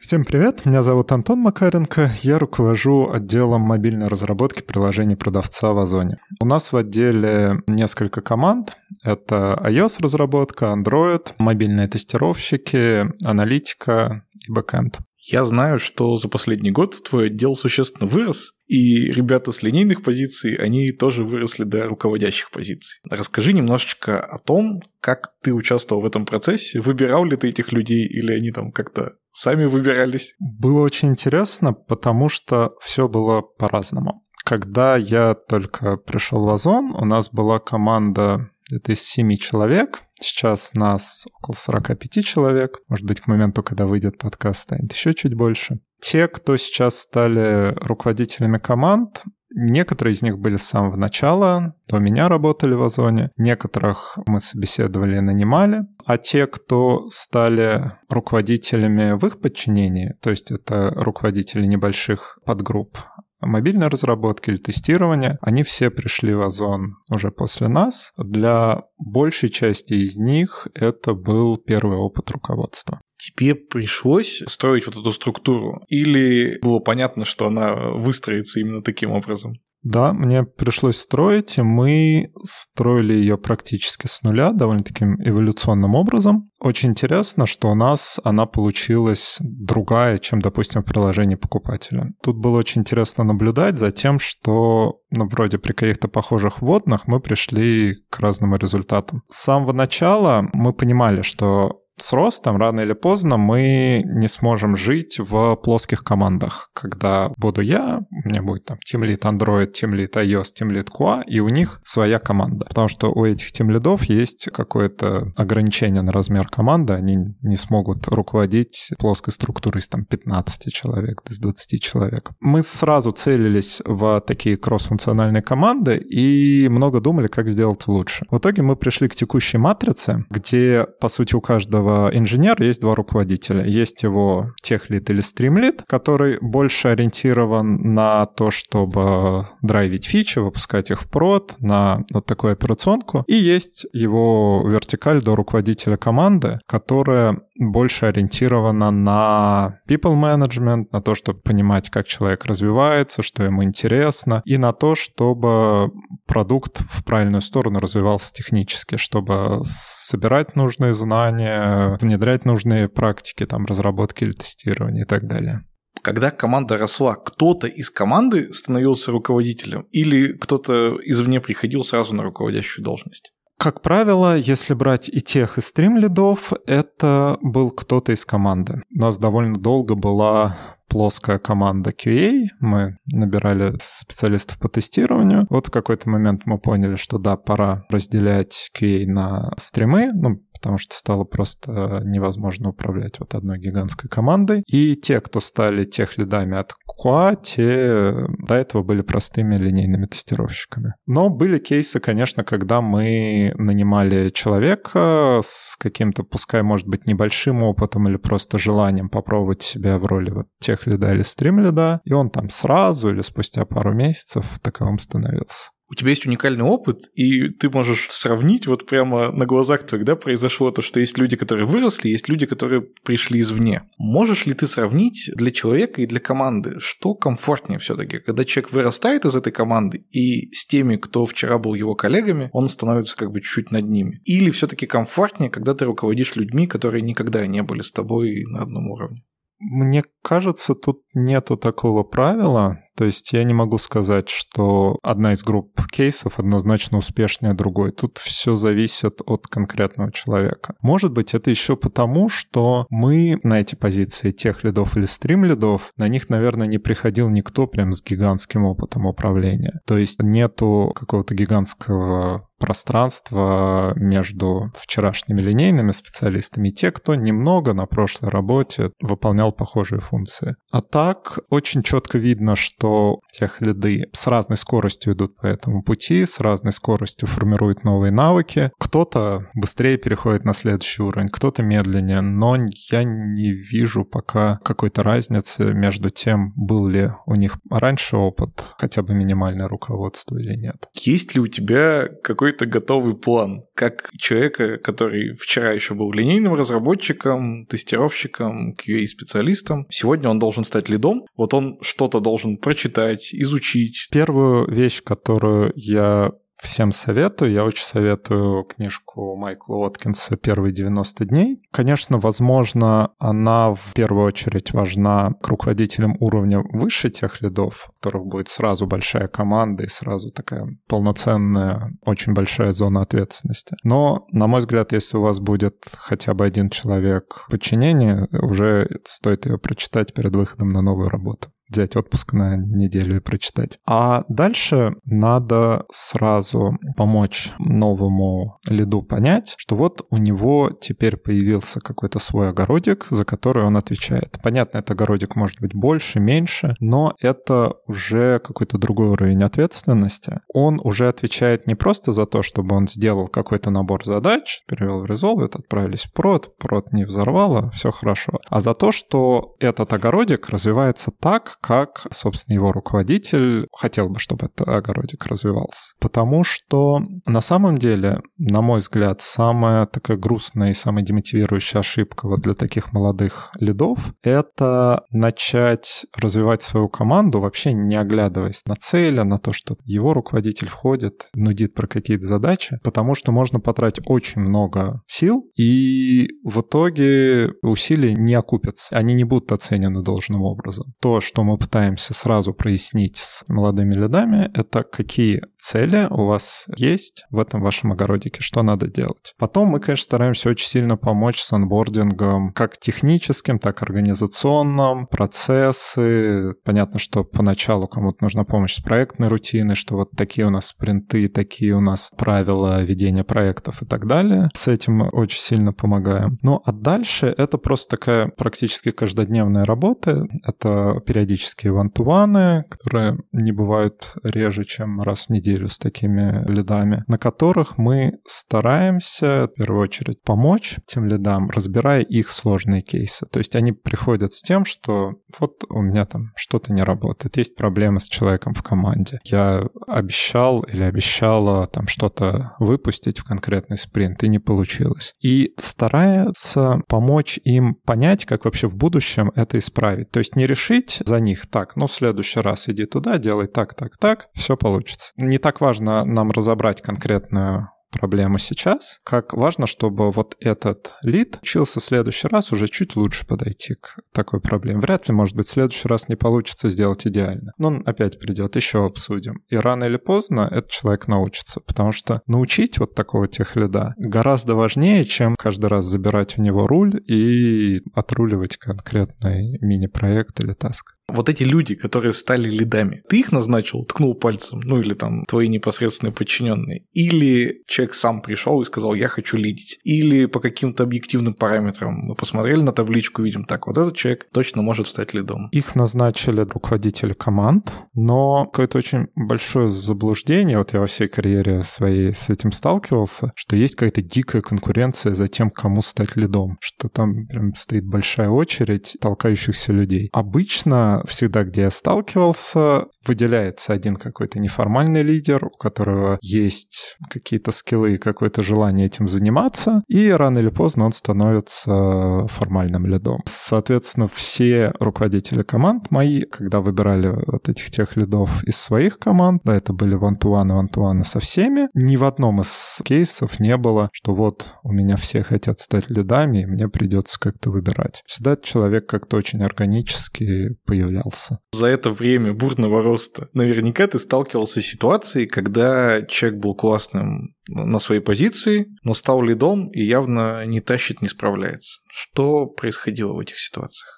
Всем привет, меня зовут Антон Макаренко, я руковожу отделом мобильной разработки приложений продавца в Озоне. У нас в отделе несколько команд, это iOS-разработка, Android, мобильные тестировщики, аналитика и бэкэнд. Я знаю, что за последний год твой отдел существенно вырос, и ребята с линейных позиций, они тоже выросли до руководящих позиций. Расскажи немножечко о том, как ты участвовал в этом процессе, выбирал ли ты этих людей, или они там как-то сами выбирались? Было очень интересно, потому что все было по-разному. Когда я только пришел в Озон, у нас была команда где-то из 7 человек. Сейчас нас около 45 человек. Может быть, к моменту, когда выйдет подкаст, станет еще чуть больше. Те, кто сейчас стали руководителями команд, Некоторые из них были с самого начала, до меня работали в Озоне, некоторых мы собеседовали и нанимали, а те, кто стали руководителями в их подчинении, то есть это руководители небольших подгрупп, мобильной разработки или тестирования, они все пришли в Озон уже после нас. Для большей части из них это был первый опыт руководства. Тебе пришлось строить вот эту структуру? Или было понятно, что она выстроится именно таким образом? Да, мне пришлось строить, и мы строили ее практически с нуля, довольно таким эволюционным образом. Очень интересно, что у нас она получилась другая, чем, допустим, в приложении покупателя. Тут было очень интересно наблюдать за тем, что, ну, вроде при каких-то похожих вводных мы пришли к разным результатам. С самого начала мы понимали, что с ростом рано или поздно мы не сможем жить в плоских командах. Когда буду я, у меня будет там Team Lead Android, Team Lead iOS, Team Lead QA, и у них своя команда. Потому что у этих Team лидов есть какое-то ограничение на размер команды, они не смогут руководить плоской структурой из там 15 человек, из 20 человек. Мы сразу целились в такие кросс-функциональные команды и много думали, как сделать лучше. В итоге мы пришли к текущей матрице, где, по сути, у каждого каждого инженера есть два руководителя. Есть его техлит или стримлит, который больше ориентирован на то, чтобы драйвить фичи, выпускать их в прод, на вот такую операционку. И есть его вертикаль до руководителя команды, которая больше ориентирована на people management, на то, чтобы понимать, как человек развивается, что ему интересно, и на то, чтобы продукт в правильную сторону развивался технически, чтобы собирать нужные знания, внедрять нужные практики, там, разработки или тестирования и так далее когда команда росла, кто-то из команды становился руководителем или кто-то извне приходил сразу на руководящую должность? Как правило, если брать и тех, и стрим-лидов, это был кто-то из команды. У нас довольно долго была плоская команда QA, мы набирали специалистов по тестированию. Вот в какой-то момент мы поняли, что да, пора разделять QA на стримы, ну, потому что стало просто невозможно управлять вот одной гигантской командой. И те, кто стали тех лидами от QA, те до этого были простыми линейными тестировщиками. Но были кейсы, конечно, когда мы нанимали человека с каким-то, пускай, может быть, небольшим опытом или просто желанием попробовать себя в роли вот тех лида или стрим лида, и он там сразу или спустя пару месяцев таковым становился. У тебя есть уникальный опыт, и ты можешь сравнить вот прямо на глазах твоих, да, произошло то, что есть люди, которые выросли, есть люди, которые пришли извне. Можешь ли ты сравнить для человека и для команды, что комфортнее все таки когда человек вырастает из этой команды, и с теми, кто вчера был его коллегами, он становится как бы чуть-чуть над ними? Или все таки комфортнее, когда ты руководишь людьми, которые никогда не были с тобой на одном уровне? Мне кажется, тут нету такого правила. То есть я не могу сказать, что одна из групп кейсов однозначно успешнее другой. Тут все зависит от конкретного человека. Может быть, это еще потому, что мы на эти позиции тех лидов или стрим лидов, на них, наверное, не приходил никто прям с гигантским опытом управления. То есть нету какого-то гигантского пространство между вчерашними линейными специалистами и те, кто немного на прошлой работе выполнял похожие функции. А так очень четко видно, что тех лиды с разной скоростью идут по этому пути, с разной скоростью формируют новые навыки. Кто-то быстрее переходит на следующий уровень, кто-то медленнее, но я не вижу пока какой-то разницы между тем, был ли у них раньше опыт, хотя бы минимальное руководство или нет. Есть ли у тебя какой какой-то готовый план, как человека, который вчера еще был линейным разработчиком, тестировщиком, QA-специалистом, сегодня он должен стать лидом, вот он что-то должен прочитать, изучить. Первую вещь, которую я всем советую. Я очень советую книжку Майкла Уоткинса «Первые 90 дней». Конечно, возможно, она в первую очередь важна к руководителям уровня выше тех лидов, у которых будет сразу большая команда и сразу такая полноценная, очень большая зона ответственности. Но, на мой взгляд, если у вас будет хотя бы один человек подчинения, уже стоит ее прочитать перед выходом на новую работу взять отпуск на неделю и прочитать. А дальше надо сразу помочь новому лиду понять, что вот у него теперь появился какой-то свой огородик, за который он отвечает. Понятно, этот огородик может быть больше, меньше, но это уже какой-то другой уровень ответственности. Он уже отвечает не просто за то, чтобы он сделал какой-то набор задач, перевел в Resolve, отправились в прод, прод не взорвало, все хорошо, а за то, что этот огородик развивается так, как, собственно, его руководитель хотел бы, чтобы этот огородик развивался. Потому что на самом деле, на мой взгляд, самая такая грустная и самая демотивирующая ошибка вот для таких молодых лидов — это начать развивать свою команду, вообще не оглядываясь на цели, на то, что его руководитель входит, нудит про какие-то задачи, потому что можно потратить очень много сил, и в итоге усилия не окупятся, они не будут оценены должным образом. То, что мы пытаемся сразу прояснить с молодыми лидами, это какие цели у вас есть в этом вашем огородике, что надо делать. Потом мы, конечно, стараемся очень сильно помочь с анбордингом как техническим, так и организационным, процессы. Понятно, что поначалу кому-то нужна помощь с проектной рутиной, что вот такие у нас спринты, такие у нас правила ведения проектов и так далее. С этим мы очень сильно помогаем. Ну а дальше это просто такая практически каждодневная работа. Это периодические вантуваны, которые не бывают реже, чем раз в неделю неделю с такими лидами, на которых мы стараемся в первую очередь помочь тем лидам, разбирая их сложные кейсы. То есть они приходят с тем, что вот у меня там что-то не работает, есть проблемы с человеком в команде. Я обещал или обещала там что-то выпустить в конкретный спринт, и не получилось. И старается помочь им понять, как вообще в будущем это исправить. То есть не решить за них так, ну в следующий раз иди туда, делай так, так, так, все получится. Не не так важно нам разобрать конкретную проблему сейчас, как важно, чтобы вот этот лид учился в следующий раз уже чуть лучше подойти к такой проблеме. Вряд ли, может быть, в следующий раз не получится сделать идеально. Но он опять придет, еще обсудим. И рано или поздно этот человек научится, потому что научить вот такого тех лида гораздо важнее, чем каждый раз забирать у него руль и отруливать конкретный мини-проект или таск. Вот эти люди, которые стали лидами, ты их назначил, ткнул пальцем, ну или там твои непосредственные подчиненные, или человек сам пришел и сказал, я хочу лидить, или по каким-то объективным параметрам мы посмотрели на табличку, видим, так, вот этот человек точно может стать лидом. Их назначили руководители команд, но какое-то очень большое заблуждение, вот я во всей карьере своей с этим сталкивался, что есть какая-то дикая конкуренция за тем, кому стать лидом, что там прям стоит большая очередь толкающихся людей. Обычно всегда, где я сталкивался, выделяется один какой-то неформальный лидер, у которого есть какие-то скиллы и какое-то желание этим заниматься, и рано или поздно он становится формальным лидом. Соответственно, все руководители команд мои, когда выбирали вот этих тех лидов из своих команд, да, это были вантуаны, вантуаны со всеми, ни в одном из кейсов не было, что вот у меня все хотят стать лидами, и мне придется как-то выбирать. Всегда человек как-то очень органически появлялся. За это время бурного роста наверняка ты сталкивался с ситуацией, когда человек был классным на своей позиции, но стал лидом и явно не тащит, не справляется. Что происходило в этих ситуациях?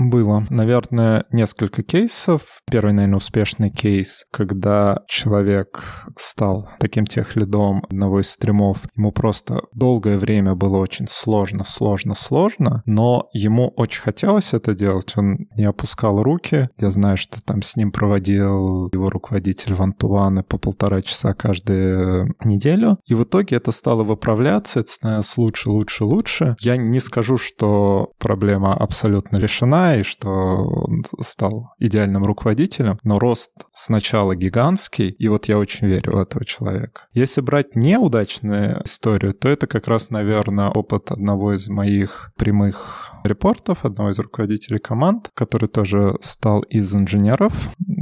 Было, наверное, несколько кейсов. Первый, наверное, успешный кейс, когда человек стал таким техлидом одного из стримов. Ему просто долгое время было очень сложно, сложно, сложно, но ему очень хотелось это делать. Он не опускал руки. Я знаю, что там с ним проводил его руководитель Вантуаны по полтора часа каждую неделю. И в итоге это стало выправляться, это становилось лучше, лучше, лучше. Я не скажу, что проблема абсолютно решена, и что он стал идеальным руководителем, но рост сначала гигантский, и вот я очень верю в этого человека. Если брать неудачную историю, то это как раз, наверное, опыт одного из моих прямых репортов, одного из руководителей команд, который тоже стал из инженеров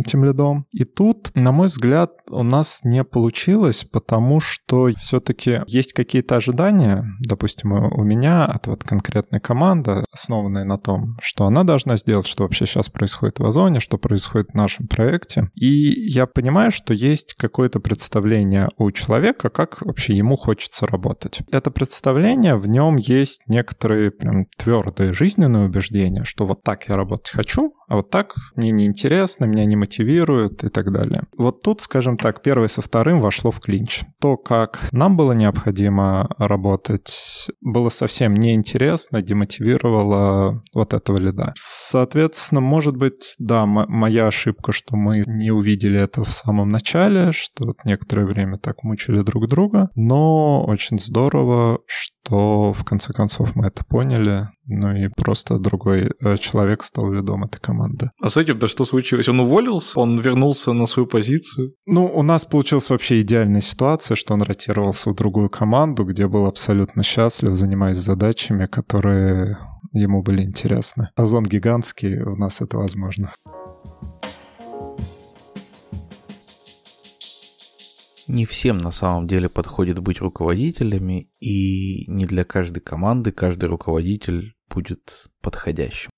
тем лидом. И тут, на мой взгляд, у нас не получилось, потому что все-таки есть какие-то ожидания, допустим, у меня от вот конкретной команды, основанные на том, что она должна сделать, что вообще сейчас происходит в Озоне, что происходит в нашем проекте. И я понимаю, что есть какое-то представление у человека, как вообще ему хочется работать. Это представление, в нем есть некоторые прям твердые жизненные убеждения, что вот так я работать хочу, а вот так мне неинтересно, меня не мотивирует и так далее. Вот тут, скажем так, первое со вторым вошло в клинч. То, как нам было необходимо работать, было совсем неинтересно, демотивировало вот этого лида. Соответственно, может быть, да, моя ошибка, что мы не увидели это в самом начале, что вот некоторое время так мучили друг друга, но очень здорово, что в конце концов мы это поняли, ну и просто другой э, человек стал лидом этой команды. А с этим-то что случилось? Он уволился? Он вернулся на свою позицию? Ну, у нас получилась вообще идеальная ситуация, что он ротировался в другую команду, где был абсолютно счастлив, занимаясь задачами, которые ему были интересны. Озон гигантский, у нас это возможно. Не всем на самом деле подходит быть руководителями, и не для каждой команды каждый руководитель будет подходящим.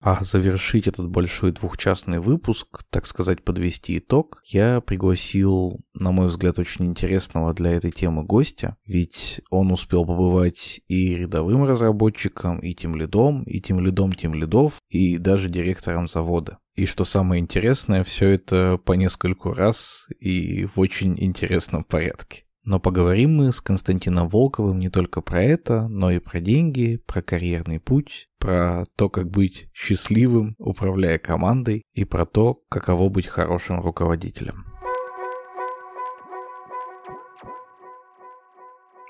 А завершить этот большой двухчастный выпуск, так сказать, подвести итог, я пригласил, на мой взгляд, очень интересного для этой темы гостя, ведь он успел побывать и рядовым разработчиком, и тем лидом, и тем лидом тем лидов, и даже директором завода. И что самое интересное, все это по нескольку раз и в очень интересном порядке. Но поговорим мы с Константином Волковым не только про это, но и про деньги, про карьерный путь, про то, как быть счастливым, управляя командой, и про то, каково быть хорошим руководителем.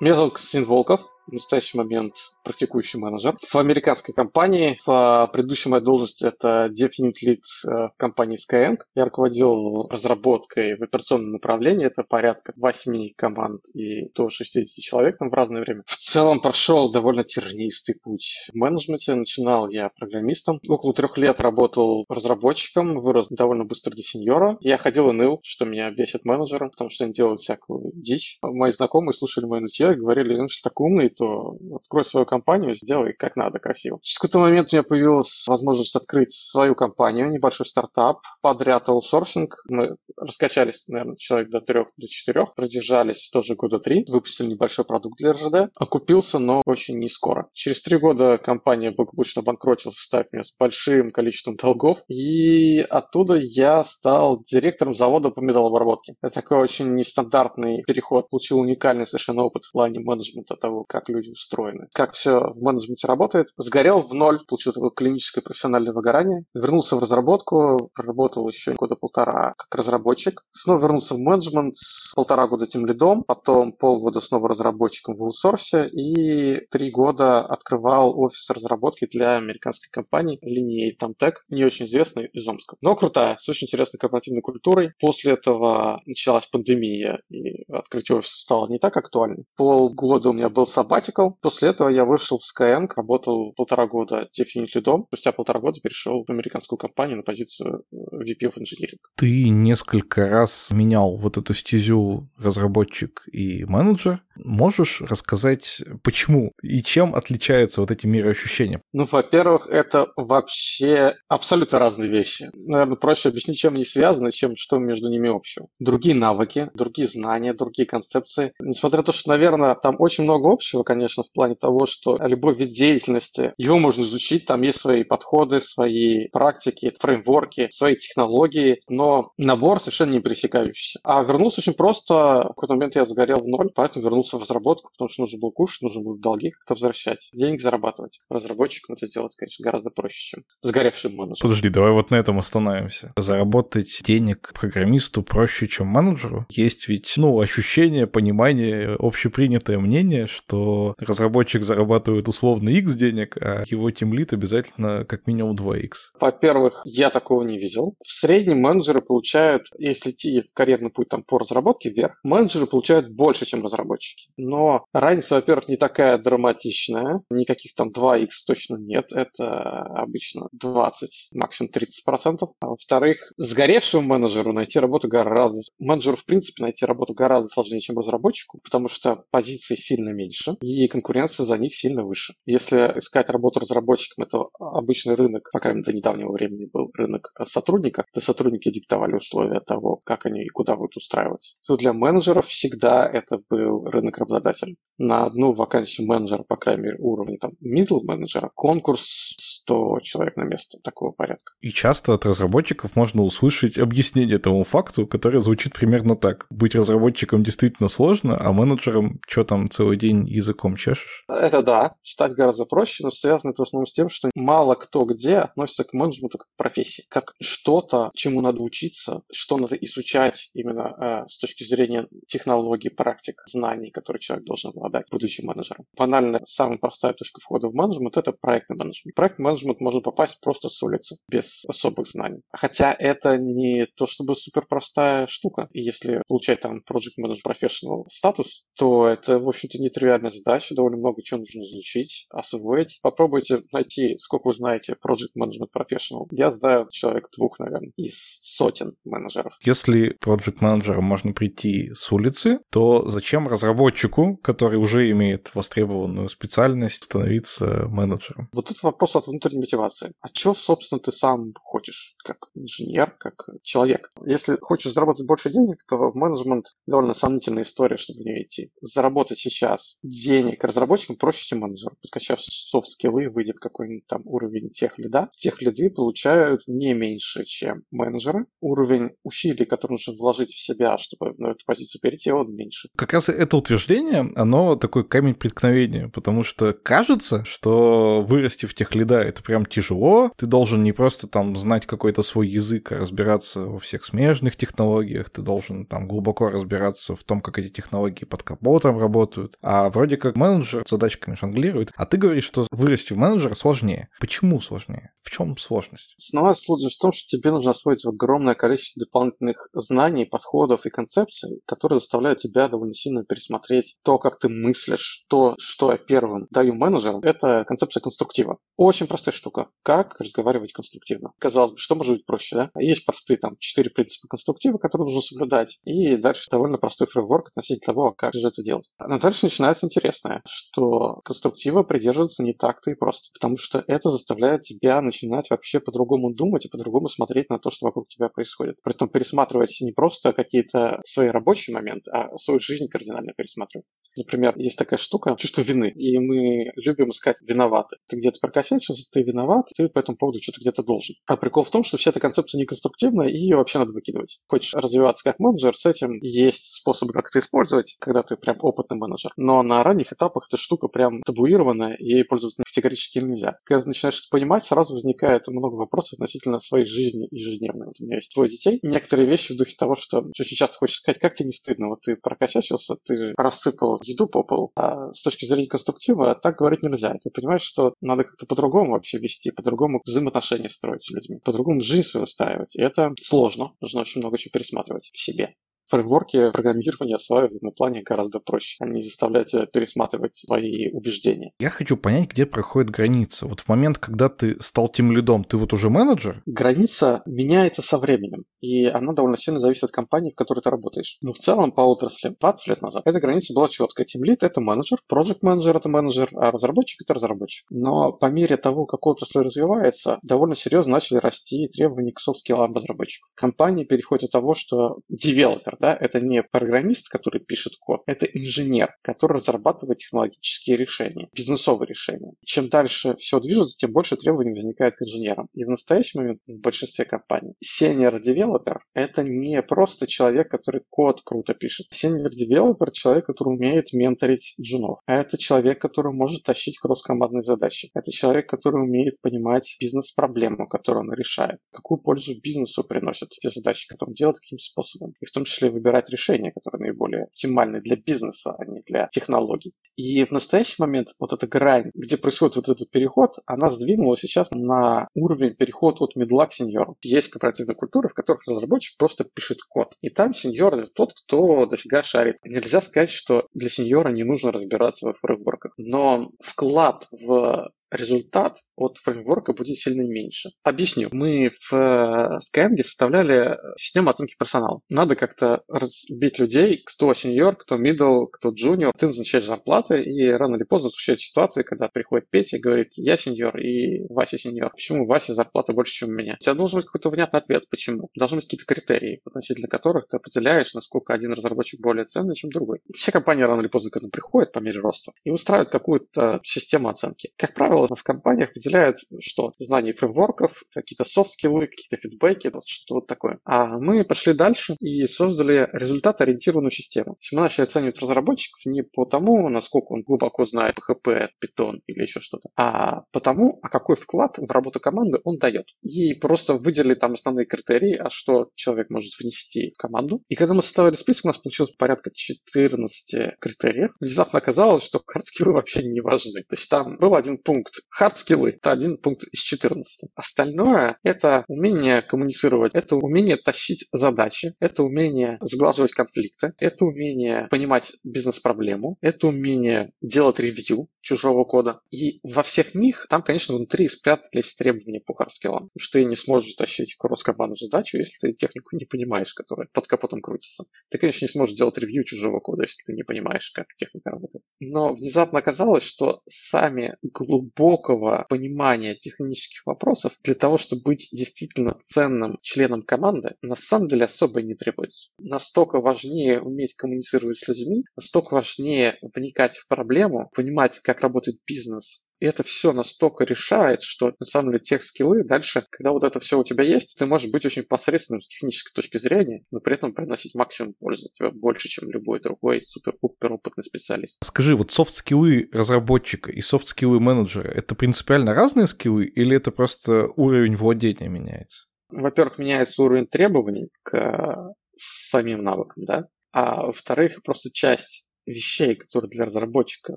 Меня зовут Константин Волков, в настоящий момент практикующий менеджер в американской компании. В предыдущей моей должности это Definite Lead э, в компании Skyeng. Я руководил разработкой в операционном направлении. Это порядка 8 команд и до 60 человек там в разное время. В целом прошел довольно тернистый путь в менеджменте. Начинал я программистом. Около трех лет работал разработчиком, вырос довольно быстро до сеньора. Я ходил и ныл, что меня бесит менеджером, потому что они делают всякую дичь. Мои знакомые слушали мои нытье и говорили, ну что так умный, то открой свою компанию, сделай как надо, красиво. Через какой-то момент у меня появилась возможность открыть свою компанию, небольшой стартап, подряд аутсорсинг. Мы раскачались, наверное, человек до трех, до четырех, продержались тоже года три, выпустили небольшой продукт для РЖД, окупился, но очень не скоро. Через три года компания благополучно банкротилась, став меня с большим количеством долгов, и оттуда я стал директором завода по металлообработке. Это такой очень нестандартный переход. Получил уникальный совершенно опыт в плане менеджмента того, как люди устроены, как все все в менеджменте работает. Сгорел в ноль, получил такое клиническое профессиональное выгорание. Вернулся в разработку, проработал еще года полтора как разработчик. Снова вернулся в менеджмент, полтора года тем лидом, потом полгода снова разработчиком в аутсорсе и три года открывал офис разработки для американской компании линии Тамтек, не очень известной из Омска. Но крутая, с очень интересной корпоративной культурой. После этого началась пандемия, и открытие офиса стало не так актуально. Полгода у меня был sabbatical. После этого я вышел в Skyeng, работал полтора года Definite лидом. Спустя полтора года перешел в американскую компанию на позицию э, VP of Engineering. Ты несколько раз менял вот эту стезю разработчик и менеджер. Можешь рассказать, почему и чем отличаются вот эти мироощущения? Ну, во-первых, это вообще абсолютно разные вещи. Наверное, проще объяснить, чем они связаны, чем что между ними общего. Другие навыки, другие знания, другие концепции. Несмотря на то, что, наверное, там очень много общего, конечно, в плане того, что любой вид деятельности, его можно изучить, там есть свои подходы, свои практики, фреймворки, свои технологии, но набор совершенно не пересекающийся. А вернулся очень просто. В какой-то момент я загорел в ноль, поэтому вернулся в разработку, потому что нужно было кушать, нужно было долги как-то возвращать, денег зарабатывать. Разработчикам это делать, конечно, гораздо проще, чем сгоревшим менеджером. Подожди, давай вот на этом остановимся. Заработать денег программисту проще, чем менеджеру. Есть ведь, ну, ощущение, понимание, общепринятое мнение, что разработчик зарабатывает условно X денег, а его тимлит обязательно как минимум 2X. Во-первых, я такого не видел. В среднем менеджеры получают, если идти в карьерный путь там, по разработке вверх, менеджеры получают больше, чем разработчики. Но разница, во-первых, не такая драматичная. Никаких там 2x точно нет. Это обычно 20, максимум 30%. А во-вторых, сгоревшему менеджеру найти работу гораздо... Менеджеру, в принципе, найти работу гораздо сложнее, чем разработчику, потому что позиций сильно меньше, и конкуренция за них сильно выше. Если искать работу разработчиком, это обычный рынок, по крайней мере, до недавнего времени был рынок сотрудника, где сотрудники диктовали условия того, как они и куда будут устраиваться. То для менеджеров всегда это был рынок работодателя. На одну вакансию менеджера, по крайней мере, уровня там middle менеджера, конкурс 100 человек на место такого порядка. И часто от разработчиков можно услышать объяснение этому факту, которое звучит примерно так. Быть разработчиком действительно сложно, а менеджером что там целый день языком чешешь? Это да, стать гораздо проще, но связано это в основном с тем, что мало кто где относится к менеджменту как к профессии, как что-то, чему надо учиться, что надо изучать именно э, с точки зрения технологий, практик, знаний, которые человек должен обладать, будучи менеджером. Банально, самая простая точка входа в менеджмент – это проектный менеджмент. Проектный менеджмент может попасть просто с улицы, без особых знаний. Хотя это не то чтобы супер простая штука. И если получать там Project Manager Professional статус, то это, в общем-то, нетривиальная задача, довольно много чего нужно изучить, освоить. Попробуйте найти, сколько вы знаете Project Management Professional. Я знаю человек двух, наверное, из сотен менеджеров. Если Project менеджером можно прийти с улицы, то зачем разработчику, который уже имеет востребованную специальность, становиться менеджером? Вот тут вопрос от внутренней мотивации. А что, собственно, ты сам хочешь, как инженер, как человек? Если хочешь заработать больше денег, то в менеджмент довольно сомнительная история, чтобы в нее идти. Заработать сейчас денег разработчикам проще, чем менеджеру. Подкачав софт-скиллы, выйдя в какой-нибудь там уровень тех лида, тех лиды получают не меньше, чем менеджеры. Уровень усилий, который нужно вложить в себя, чтобы на эту позицию перейти, он меньше. Как раз это утверждение, оно такой камень преткновения, потому что кажется, что вырасти в тех лида это прям тяжело, ты должен не просто там знать какой-то свой язык, а разбираться во всех смежных технологиях, ты должен там глубоко разбираться в том, как эти технологии под капотом работают, а вроде как менеджер задачками жонглирует, а ты говоришь, что вырасти в менеджера сложнее. Почему сложнее? В чем сложность? Основная сложность в том, что тебе нужно освоить огромное количество дополнительных знаний, подходов и концепций, которые заставляют тебя довольно сильно пересмотреть то, как ты мыслишь, то, что я первым даю менеджерам, это концепция конструктива. Очень простая штука. Как разговаривать конструктивно? Казалось бы, что может быть проще, да? Есть простые там четыре принципа конструктива, которые нужно соблюдать, и дальше довольно простой фреймворк относительно того, как же это делать. Но дальше начинается интересное, что конструктива придерживаться не так-то и просто, потому что это заставляет тебя начинать вообще по-другому думать и по-другому смотреть на то, что вокруг тебя происходит. При этом пересматривать не просто какие-то свои рабочие моменты, а свою жизнь кардинально пересматривать. Например, есть такая штука чувство вины, и мы любим искать виноваты. Ты где-то прокосячился, ты виноват, ты по этому поводу что-то где-то должен. А прикол в том, что вся эта концепция неконструктивная, и ее вообще надо выкидывать. Хочешь развиваться как менеджер, с этим есть способы, как это использовать, когда ты прям опытный менеджер. Но на ранних этапах эта штука прям прям и ей пользоваться категорически нельзя. Когда ты начинаешь это понимать, сразу возникает много вопросов относительно своей жизни ежедневной. Вот у меня есть двое детей. Некоторые вещи в духе того, что очень часто хочешь сказать, как тебе не стыдно, вот ты прокосячился, ты рассыпал еду по полу, а с точки зрения конструктива так говорить нельзя. Ты понимаешь, что надо как-то по-другому вообще вести, по-другому взаимоотношения строить с людьми, по-другому жизнь свою устраивать. И это сложно. Нужно очень много чего пересматривать в себе фреймворки программирования осваивать на плане гораздо проще. Они заставляют тебя пересматривать свои убеждения. Я хочу понять, где проходит граница. Вот в момент, когда ты стал тимлидом, ты вот уже менеджер? Граница меняется со временем, и она довольно сильно зависит от компании, в которой ты работаешь. Но в целом по отрасли 20 лет назад эта граница была четкая. Тимлид это менеджер, project менеджер это менеджер, а разработчик это разработчик. Но по мере того, как отрасль развивается, довольно серьезно начали расти требования к soft skill ам разработчиков. Компании переходят от того, что девелопер да, это не программист, который пишет код, это инженер, который разрабатывает технологические решения, бизнесовые решения. Чем дальше все движется, тем больше требований возникает к инженерам. И в настоящий момент в большинстве компаний senior developer это не просто человек, который код круто пишет. Senior девелопер человек, который умеет менторить джунов. А это человек, который может тащить кросс-командные задачи. Это человек, который умеет понимать бизнес-проблему, которую он решает. Какую пользу бизнесу приносят те задачи, которые он делает, каким способом. И в том числе выбирать решения, которые наиболее оптимальны для бизнеса, а не для технологий. И в настоящий момент вот эта грань, где происходит вот этот переход, она сдвинулась сейчас на уровень переход от медла к сеньору. Есть корпоративные культуры, в которых разработчик просто пишет код. И там сеньор это тот, кто дофига шарит. Нельзя сказать, что для сеньора не нужно разбираться в фреймворках. Но вклад в результат от фреймворка будет сильно меньше. Объясню. Мы в э, Skyeng составляли систему оценки персонала. Надо как-то разбить людей, кто сеньор, кто middle, кто junior. Ты назначаешь зарплаты, и рано или поздно случается ситуация, когда приходит Петя и говорит, я сеньор, и Вася сеньор. Почему Вася зарплата больше, чем у меня? У тебя должен быть какой-то внятный ответ, почему. Должны быть какие-то критерии, относительно которых ты определяешь, насколько один разработчик более ценный, чем другой. Все компании рано или поздно к этому приходят по мере роста и устраивают какую-то систему оценки. Как правило, правило, в компаниях выделяют что? Знания фреймворков, какие-то софт-скиллы, какие-то фидбэки, вот что вот такое. А мы пошли дальше и создали результат-ориентированную систему. То есть мы начали оценивать разработчиков не по тому, насколько он глубоко знает PHP, Python или еще что-то, а по тому, а какой вклад в работу команды он дает. И просто выделили там основные критерии, а что человек может внести в команду. И когда мы составили список, у нас получилось порядка 14 критериев. Внезапно оказалось, что хардскиллы вообще не важны. То есть там был один пункт, пункт. Hard-скиллы – это один пункт из 14. Остальное – это умение коммуницировать, это умение тащить задачи, это умение сглаживать конфликты, это умение понимать бизнес-проблему, это умение делать ревью чужого кода. И во всех них там, конечно, внутри спрятались требования по хардскиллам. Что ты не сможешь тащить кросс-командную задачу, если ты технику не понимаешь, которая под капотом крутится. Ты, конечно, не сможешь делать ревью чужого кода, если ты не понимаешь, как техника работает. Но внезапно оказалось, что сами глубокие глубокого понимания технических вопросов для того, чтобы быть действительно ценным членом команды, на самом деле особо не требуется. Настолько важнее уметь коммуницировать с людьми, настолько важнее вникать в проблему, понимать, как работает бизнес, и это все настолько решает, что на самом деле тех скиллы дальше, когда вот это все у тебя есть, ты можешь быть очень посредственным с технической точки зрения, но при этом приносить максимум пользы тебе больше, чем любой другой супер-пупер опытный специалист. Скажи, вот софт-скиллы разработчика и софт-скиллы менеджера, это принципиально разные скиллы или это просто уровень владения меняется? Во-первых, меняется уровень требований к самим навыкам, да, а во-вторых, просто часть вещей, которые для разработчика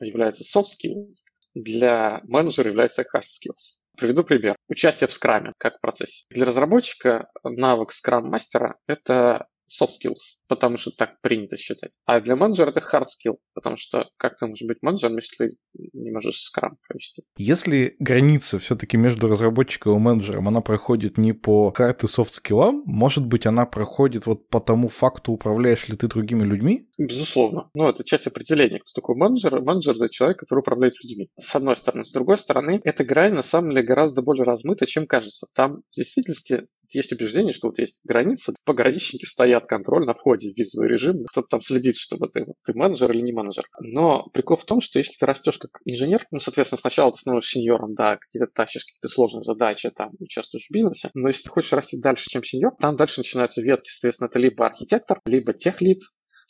являются soft skills, для менеджера является hard skills. Приведу пример. Участие в скраме как в процессе. Для разработчика навык скрам-мастера – это soft skills, потому что так принято считать. А для менеджера это hard skill, потому что как ты можешь быть менеджером, если ты не можешь скрам провести? Если граница все-таки между разработчиком и менеджером, она проходит не по hard и soft skills, может быть, она проходит вот по тому факту, управляешь ли ты другими людьми? Безусловно. Ну, это часть определения. Кто такой менеджер? Менеджер – это человек, который управляет людьми. С одной стороны. С другой стороны, эта грань на самом деле гораздо более размыта, чем кажется. Там в действительности есть убеждение, что вот есть граница, пограничники стоят, контроль на входе визовый режим, кто-то там следит, чтобы ты, ты менеджер или не менеджер. Но прикол в том, что если ты растешь как инженер, ну, соответственно, сначала ты становишься сеньором, да, какие-то тащишь какие-то сложные задачи, там, участвуешь в бизнесе, но если ты хочешь расти дальше, чем сеньор, там дальше начинаются ветки, соответственно, это либо архитектор, либо техлит,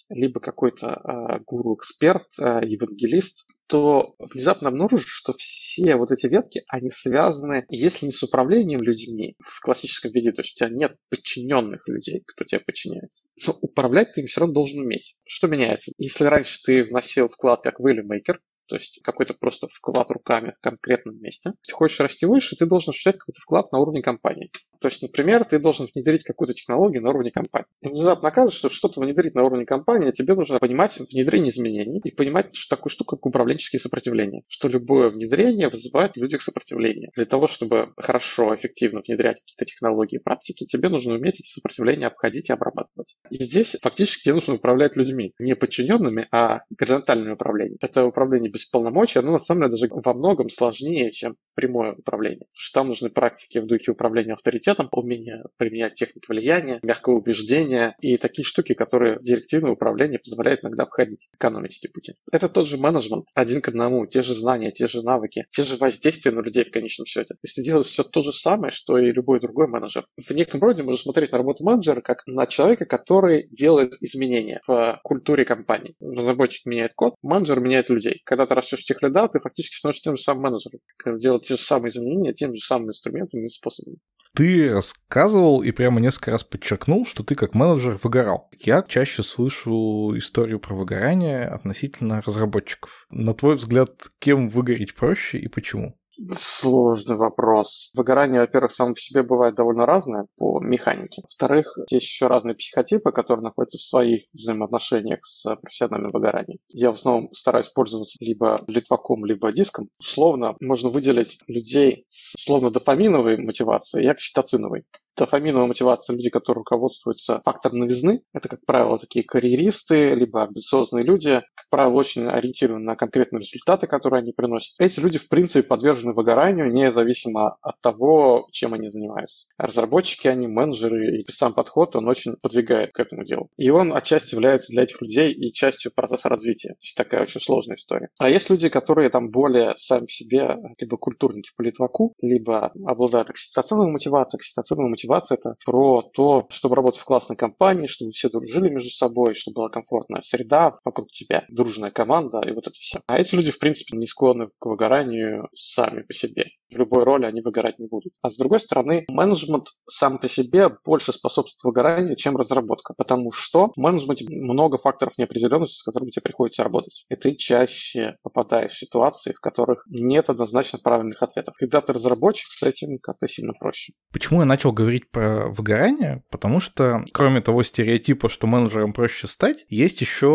либо какой-то э, гуру-эксперт, э, евангелист, то внезапно обнаружишь, что все вот эти ветки, они связаны, если не с управлением людьми в классическом виде, то есть у тебя нет подчиненных людей, кто тебе подчиняется, но управлять ты им все равно должен уметь. Что меняется? Если раньше ты вносил вклад как value maker, то есть какой-то просто вклад руками в конкретном месте. Если хочешь расти выше, ты должен осуществлять какой-то вклад на уровне компании. То есть, например, ты должен внедрить какую-то технологию на уровне компании. И внезапно оказывается, что что-то внедрить на уровне компании, тебе нужно понимать внедрение изменений и понимать что такую штуку, как управленческие сопротивления. Что любое внедрение вызывает в людях сопротивление. Для того, чтобы хорошо, эффективно внедрять какие-то технологии и практики, тебе нужно уметь эти сопротивления обходить и обрабатывать. И здесь фактически тебе нужно управлять людьми. Не подчиненными, а горизонтальным управлением. Это управление без полномочий, оно на самом деле даже во многом сложнее, чем прямое управление. Потому что там нужны практики в духе управления авторитетом, умение применять техники влияния, мягкого убеждения и такие штуки, которые директивное управление позволяет иногда обходить, экономить эти пути. Это тот же менеджмент, один к одному, те же знания, те же навыки, те же воздействия на людей в конечном счете. То есть ты делаешь все то же самое, что и любой другой менеджер. В некотором роде можно смотреть на работу менеджера как на человека, который делает изменения в культуре компании. Разработчик меняет код, менеджер меняет людей. Когда ты растешь в тех лидах, ты фактически становишься тем же самым менеджером, который делает те же самые изменения тем же самыми инструментами и способами. Ты рассказывал и прямо несколько раз подчеркнул, что ты как менеджер выгорал. Я чаще слышу историю про выгорание относительно разработчиков. На твой взгляд, кем выгореть проще и почему? Сложный вопрос. Выгорание, во-первых, само по себе бывает довольно разное по механике. Во-вторых, есть еще разные психотипы, которые находятся в своих взаимоотношениях с профессиональным выгоранием. Я в основном стараюсь пользоваться либо литваком, либо диском. Условно можно выделить людей с условно дофаминовой мотивацией и окситоциновой дофаминовая мотивация люди, которые руководствуются фактором новизны. Это, как правило, такие карьеристы, либо амбициозные люди, правило, очень ориентированы на конкретные результаты, которые они приносят. Эти люди, в принципе, подвержены выгоранию, независимо от того, чем они занимаются. Разработчики, они менеджеры, и сам подход, он очень подвигает к этому делу. И он отчасти является для этих людей и частью процесса развития. То есть такая очень сложная история. А есть люди, которые там более сами себе либо культурники по литваку, либо обладают окситоциновой мотивацией, окситоциновой мотивацией мотивация – это про то, чтобы работать в классной компании, чтобы все дружили между собой, чтобы была комфортная среда вокруг тебя, дружная команда и вот это все. А эти люди, в принципе, не склонны к выгоранию сами по себе. В любой роли они выгорать не будут. А с другой стороны, менеджмент сам по себе больше способствует выгоранию, чем разработка. Потому что в менеджменте много факторов неопределенности, с которыми тебе приходится работать. И ты чаще попадаешь в ситуации, в которых нет однозначно правильных ответов. Когда ты разработчик, с этим как-то сильно проще. Почему я начал говорить про выгорание, потому что кроме того стереотипа, что менеджером проще стать, есть еще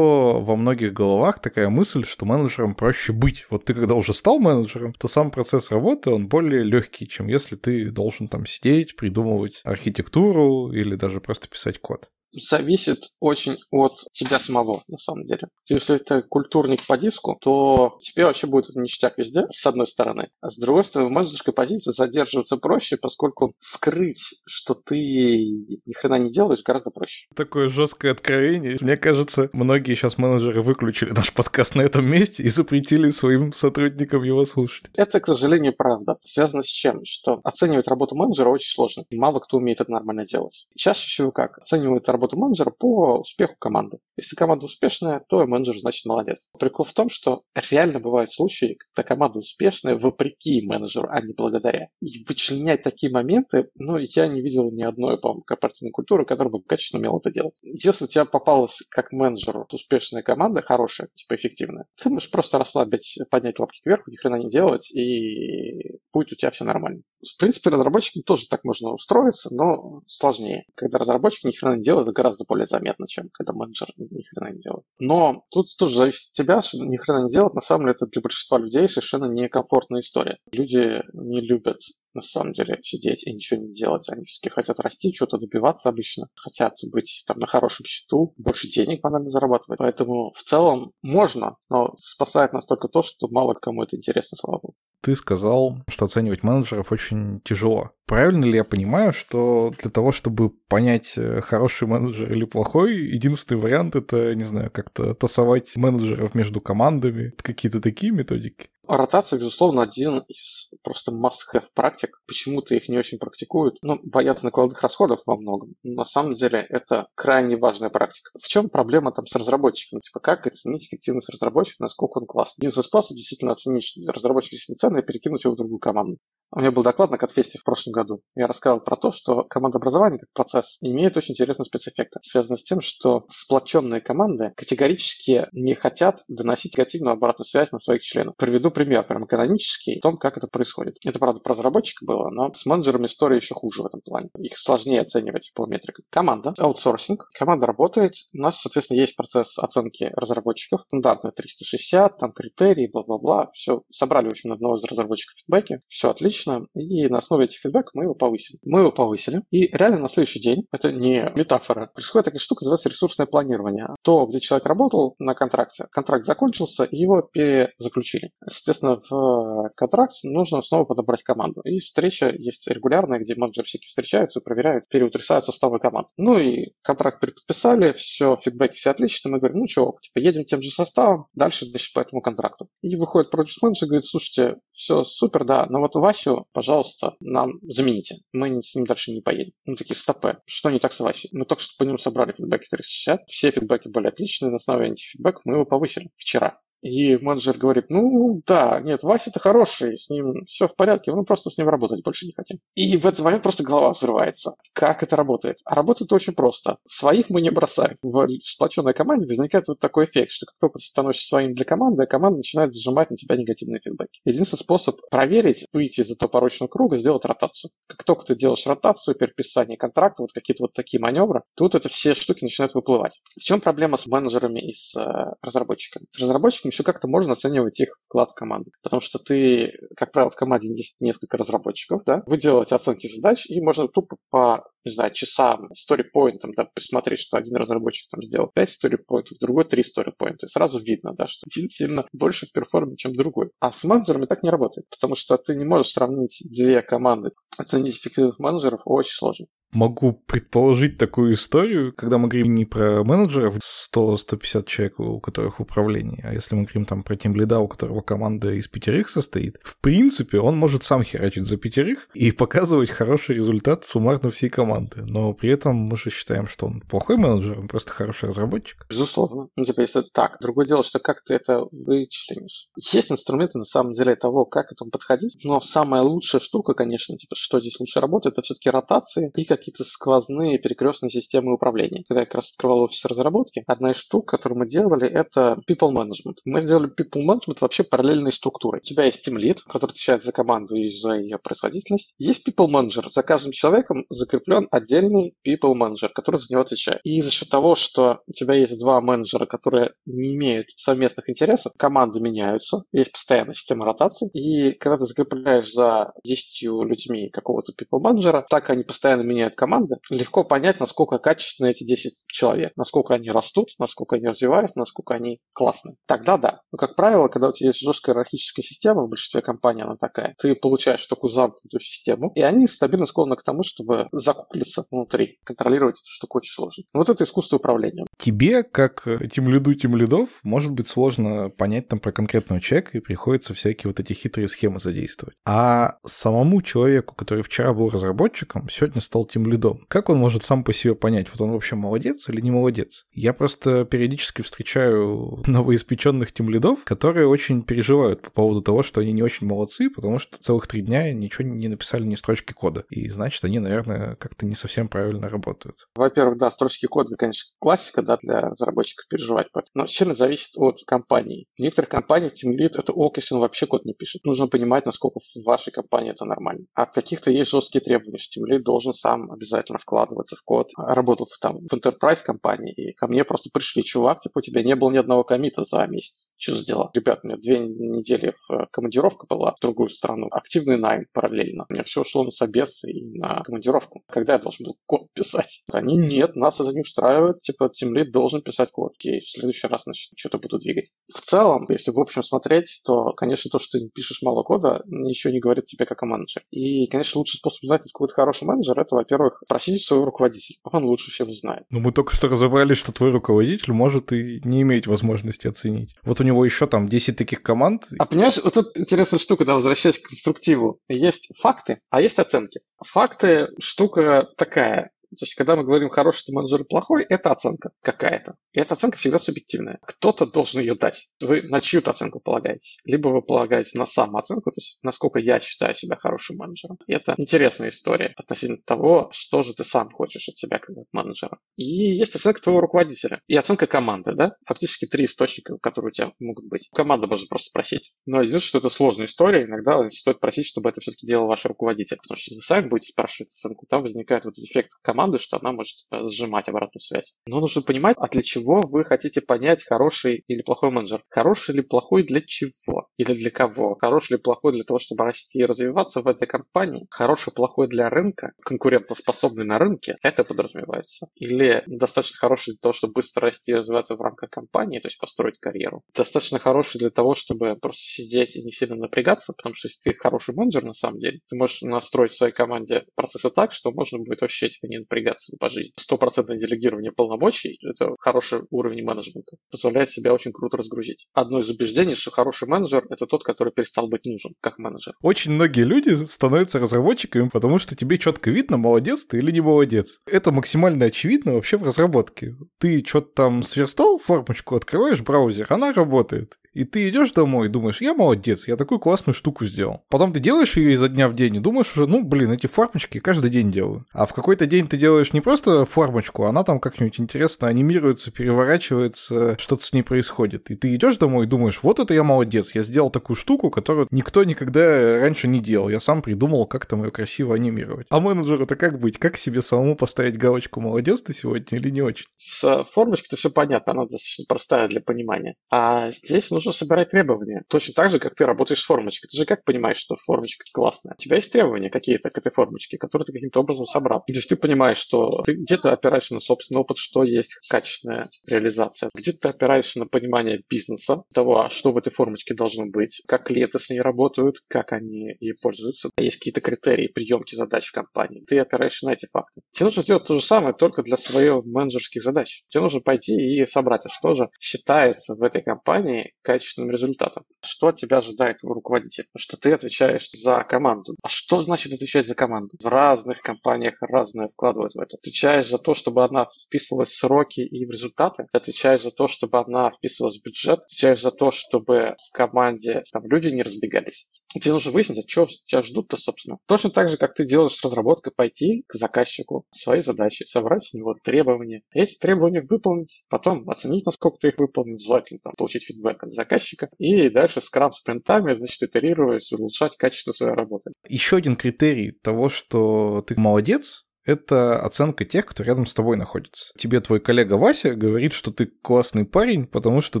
во многих головах такая мысль, что менеджером проще быть. Вот ты когда уже стал менеджером, то сам процесс работы, он более легкий, чем если ты должен там сидеть, придумывать архитектуру или даже просто писать код зависит очень от тебя самого, на самом деле. Если ты культурник по диску, то тебе вообще будет ништяк везде, с одной стороны. А с другой стороны, в менеджерской позиции задерживаться проще, поскольку скрыть, что ты ни хрена не делаешь, гораздо проще. Такое жесткое откровение. Мне кажется, многие сейчас менеджеры выключили наш подкаст на этом месте и запретили своим сотрудникам его слушать. Это, к сожалению, правда. Связано с чем? Что оценивать работу менеджера очень сложно. Мало кто умеет это нормально делать. Чаще всего как? Оценивают работу работу менеджера по успеху команды. Если команда успешная, то менеджер, значит, молодец. Прикол в том, что реально бывают случаи, когда команда успешная вопреки менеджеру, а не благодаря. И вычленять такие моменты, ну, я не видел ни одной, по-моему, корпоративной культуры, которая бы качественно умела это делать. Если у тебя попалась как менеджеру успешная команда, хорошая, типа эффективная, ты можешь просто расслабить, поднять лапки кверху, ни хрена не делать, и будет у тебя все нормально. В принципе, разработчикам тоже так можно устроиться, но сложнее. Когда разработчик ни хрена не делает, это гораздо более заметно, чем когда менеджер ни хрена не делает. Но тут тоже зависит от тебя, что ни хрена не делать. На самом деле это для большинства людей совершенно некомфортная история. Люди не любят на самом деле сидеть и ничего не делать. Они все-таки хотят расти, что-то добиваться обычно, хотят быть там на хорошем счету, больше денег банально зарабатывать. Поэтому в целом можно, но спасает нас только то, что мало кому это интересно, слава богу. Ты сказал, что оценивать менеджеров очень тяжело. Правильно ли я понимаю, что для того, чтобы понять, э, хороший менеджер или плохой, единственный вариант это, не знаю, как-то тасовать менеджеров между командами, какие-то такие методики? Ротация, безусловно, один из просто must-have практик. Почему-то их не очень практикуют. Ну, боятся накладных расходов во многом. Но на самом деле это крайне важная практика. В чем проблема там с разработчиком? Типа, как оценить эффективность разработчика, насколько он классный? Единственный способ действительно оценить, что разработчик действительно ценный, перекинуть его в другую команду. У меня был доклад на Катфесте в прошлом году. Я рассказывал про то, что команда образования как процесс имеет очень интересный спецэффект, связанный с тем, что сплоченные команды категорически не хотят доносить негативную обратную связь на своих членов. Приведу пример, прям канонический, о том, как это происходит. Это, правда, про разработчика было, но с менеджерами история еще хуже в этом плане. Их сложнее оценивать по метрикам. Команда, аутсорсинг, команда работает. У нас, соответственно, есть процесс оценки разработчиков. Стандартная 360, там критерии, бла-бла-бла. Все, собрали, в общем, одного из разработчиков фидбэки. Все отлично, и на основе этих фидбэков мы его повысили. Мы его повысили, и реально на следующий день, это не метафора, происходит такая штука, называется ресурсное планирование. То, где человек работал на контракте, контракт закончился, и его перезаключили. Соответственно, в контракт нужно снова подобрать команду. И встреча есть регулярная, где менеджеры всякие встречаются, проверяют, переутрясают составы команд. Ну и контракт переподписали, все, фидбэки все отлично, мы говорим, ну что, типа, едем тем же составом, дальше, значит, по этому контракту. И выходит проект менеджер и говорит, слушайте, все супер, да, но вот Васю пожалуйста, нам замените. Мы с ним дальше не поедем. Мы такие, стопы. Что не так с Васей? Мы только что по нему собрали фидбэки 360. Все фидбэки были отличные. На основе антифидбэка мы его повысили вчера. И менеджер говорит, ну да, нет, Вася-то хороший, с ним все в порядке, мы просто с ним работать больше не хотим. И в этот момент просто голова взрывается. Как это работает? А работает очень просто. Своих мы не бросаем. В сплоченной команде возникает вот такой эффект, что как только ты становишься своим для команды, команда начинает зажимать на тебя негативные фидбэки. Единственный способ проверить, выйти из этого порочного круга, сделать ротацию. Как только ты делаешь ротацию, переписание контракта, вот какие-то вот такие маневры, тут это все штуки начинают выплывать. В чем проблема с менеджерами и с э, разработчиками? С разработчиками еще как-то можно оценивать их вклад в команду. Потому что ты, как правило, в команде есть несколько разработчиков, да, вы делаете оценки задач, и можно тупо по не знаю, часам, сторипоинтам, да, посмотреть, что один разработчик там сделал 5 сторипоинтов, другой 3 сторипоинта. И сразу видно, да, что один сильно больше в перформе, чем другой. А с менеджерами так не работает, потому что ты не можешь сравнить две команды. Оценить эффективных менеджеров очень сложно. Могу предположить такую историю, когда мы говорим не про менеджеров 100-150 человек, у которых в управлении, а если мы говорим там про тем лида, у которого команда из пятерых состоит, в принципе, он может сам херачить за пятерых и показывать хороший результат суммарно всей команды. Но при этом мы же считаем, что он плохой менеджер, он просто хороший разработчик. Безусловно. Ну, типа, если это так. Другое дело, что как ты это вычленишь. Есть инструменты, на самом деле, того, как к этому подходить, но самая лучшая штука, конечно, типа, что здесь лучше работает, это все-таки ротации и как какие-то сквозные перекрестные системы управления. Когда я как раз открывал офис разработки, одна из штук, которую мы делали, это people management. Мы сделали people management вообще параллельной структурой. У тебя есть team lead, который отвечает за команду и за ее производительность. Есть people manager. За каждым человеком закреплен отдельный people manager, который за него отвечает. И за счет того, что у тебя есть два менеджера, которые не имеют совместных интересов, команды меняются, есть постоянная система ротации, и когда ты закрепляешь за 10 людьми какого-то people manager, так они постоянно меняют меняют команды, легко понять, насколько качественны эти 10 человек, насколько они растут, насколько они развиваются, насколько они классные. Тогда да. Но, как правило, когда у тебя есть жесткая иерархическая система, в большинстве компаний она такая, ты получаешь такую замкнутую систему, и они стабильно склонны к тому, чтобы закуклиться внутри. Контролировать эту штуку очень сложно. Вот это искусство управления. Тебе, как тем лиду тем лидов, может быть сложно понять там про конкретного человека, и приходится всякие вот эти хитрые схемы задействовать. А самому человеку, который вчера был разработчиком, сегодня стал тем этим лидом. Как он может сам по себе понять, вот он вообще молодец или не молодец? Я просто периодически встречаю новоиспеченных тем лидов, которые очень переживают по поводу того, что они не очень молодцы, потому что целых три дня ничего не написали ни строчки кода. И значит, они, наверное, как-то не совсем правильно работают. Во-первых, да, строчки кода, конечно, классика, да, для разработчиков переживать. Но сильно зависит от компании. В некоторых компаниях Team Lead это ок, если он вообще код не пишет. Нужно понимать, насколько в вашей компании это нормально. А в каких-то есть жесткие требования, что Team Lead должен сам обязательно вкладываться в код. Работал там, в enterprise компании, и ко мне просто пришли, чувак, типа, у тебя не было ни одного комита за месяц. Что за дела? Ребят, у меня две недели в э, командировка была в другую страну. Активный найм параллельно. У меня все ушло на собес и на командировку. Когда я должен был код писать? Они, нет, нас это не устраивает, типа, тимлид должен писать код. Окей, в следующий раз, значит, что-то буду двигать. В целом, если в общем смотреть, то, конечно, то, что ты пишешь мало кода, ничего не говорит тебе как о менеджере. И, конечно, лучший способ узнать, какой ты хороший менеджер, это, во-первых, просить своего руководителя. Он лучше всего знает. Ну, мы только что разобрались, что твой руководитель может и не иметь возможности оценить. Вот у него еще там 10 таких команд. А понимаешь, вот тут интересная штука, да, возвращаясь к конструктиву. Есть факты, а есть оценки. Факты штука такая. То есть, когда мы говорим хороший ты менеджер плохой, это оценка какая-то. И эта оценка всегда субъективная. Кто-то должен ее дать. Вы на чью-то оценку полагаетесь. Либо вы полагаетесь на самооценку, то есть насколько я считаю себя хорошим менеджером. И это интересная история относительно того, что же ты сам хочешь от себя как менеджера. И есть оценка твоего руководителя. И оценка команды, да? Фактически три источника, которые у тебя могут быть. Команда может просто спросить. Но единственное, что это сложная история. Иногда стоит просить, чтобы это все-таки делал ваш руководитель. Потому что если вы сами будете спрашивать оценку, там возникает вот эффект команды команды, что она может э, сжимать обратную связь. Но нужно понимать, а для чего вы хотите понять, хороший или плохой менеджер. Хороший или плохой для чего? Или для кого? Хороший или плохой для того, чтобы расти и развиваться в этой компании? Хороший, плохой для рынка? Конкурентоспособный на рынке? Это подразумевается. Или достаточно хороший для того, чтобы быстро расти и развиваться в рамках компании, то есть построить карьеру? Достаточно хороший для того, чтобы просто сидеть и не сильно напрягаться, потому что если ты хороший менеджер на самом деле, ты можешь настроить в своей команде процессы так, что можно будет вообще типа, не напрягаться по жизни. Стопроцентное делегирование полномочий – это хороший уровень менеджмента. Позволяет себя очень круто разгрузить. Одно из убеждений, что хороший менеджер – это тот, который перестал быть нужен как менеджер. Очень многие люди становятся разработчиками, потому что тебе четко видно, молодец ты или не молодец. Это максимально очевидно вообще в разработке. Ты что-то там сверстал, формочку открываешь браузер, она работает. И ты идешь домой и думаешь, я молодец, я такую классную штуку сделал. Потом ты делаешь ее изо дня в день и думаешь уже, ну, блин, эти формочки каждый день делаю. А в какой-то день ты делаешь не просто формочку, она там как-нибудь интересно анимируется, переворачивается, что-то с ней происходит. И ты идешь домой и думаешь, вот это я молодец, я сделал такую штуку, которую никто никогда раньше не делал. Я сам придумал, как там ее красиво анимировать. А менеджеру это как быть? Как себе самому поставить галочку молодец ты сегодня или не очень? С формочкой-то все понятно, она достаточно простая для понимания. А здесь нужно собирать требования. Точно так же, как ты работаешь с формочкой. Ты же как понимаешь, что формочка классная? У тебя есть требования какие-то к этой формочке, которые ты каким-то образом собрал. То есть ты понимаешь, что ты где-то опираешься на собственный опыт, что есть качественная реализация. Где-то ты опираешься на понимание бизнеса, того, а что в этой формочке должно быть, как клиенты с ней работают, как они ей пользуются. Есть какие-то критерии приемки задач в компании. Ты опираешься на эти факты. Тебе нужно сделать то же самое, только для своих менеджерских задач. Тебе нужно пойти и собрать, а что же считается в этой компании качественным результатом. Что от тебя ожидает руководитель? Что ты отвечаешь за команду. А что значит отвечать за команду? В разных компаниях разное вкладывают в это. Отвечаешь за то, чтобы она вписывалась в сроки и в результаты. Ты отвечаешь за то, чтобы она вписывалась в бюджет. Отвечаешь за то, чтобы в команде там люди не разбегались. Тебе нужно выяснить, а что тебя ждут-то, собственно. Точно так же, как ты делаешь с разработкой, пойти к заказчику, свои задачи, собрать с него требования. Эти требования выполнить, потом оценить, насколько ты их выполнил, желательно там, получить фидбэк от заказчика, и дальше скрам спринтами, значит, итерируясь, улучшать качество своей работы. Еще один критерий того, что ты молодец, это оценка тех, кто рядом с тобой находится. Тебе твой коллега Вася говорит, что ты классный парень, потому что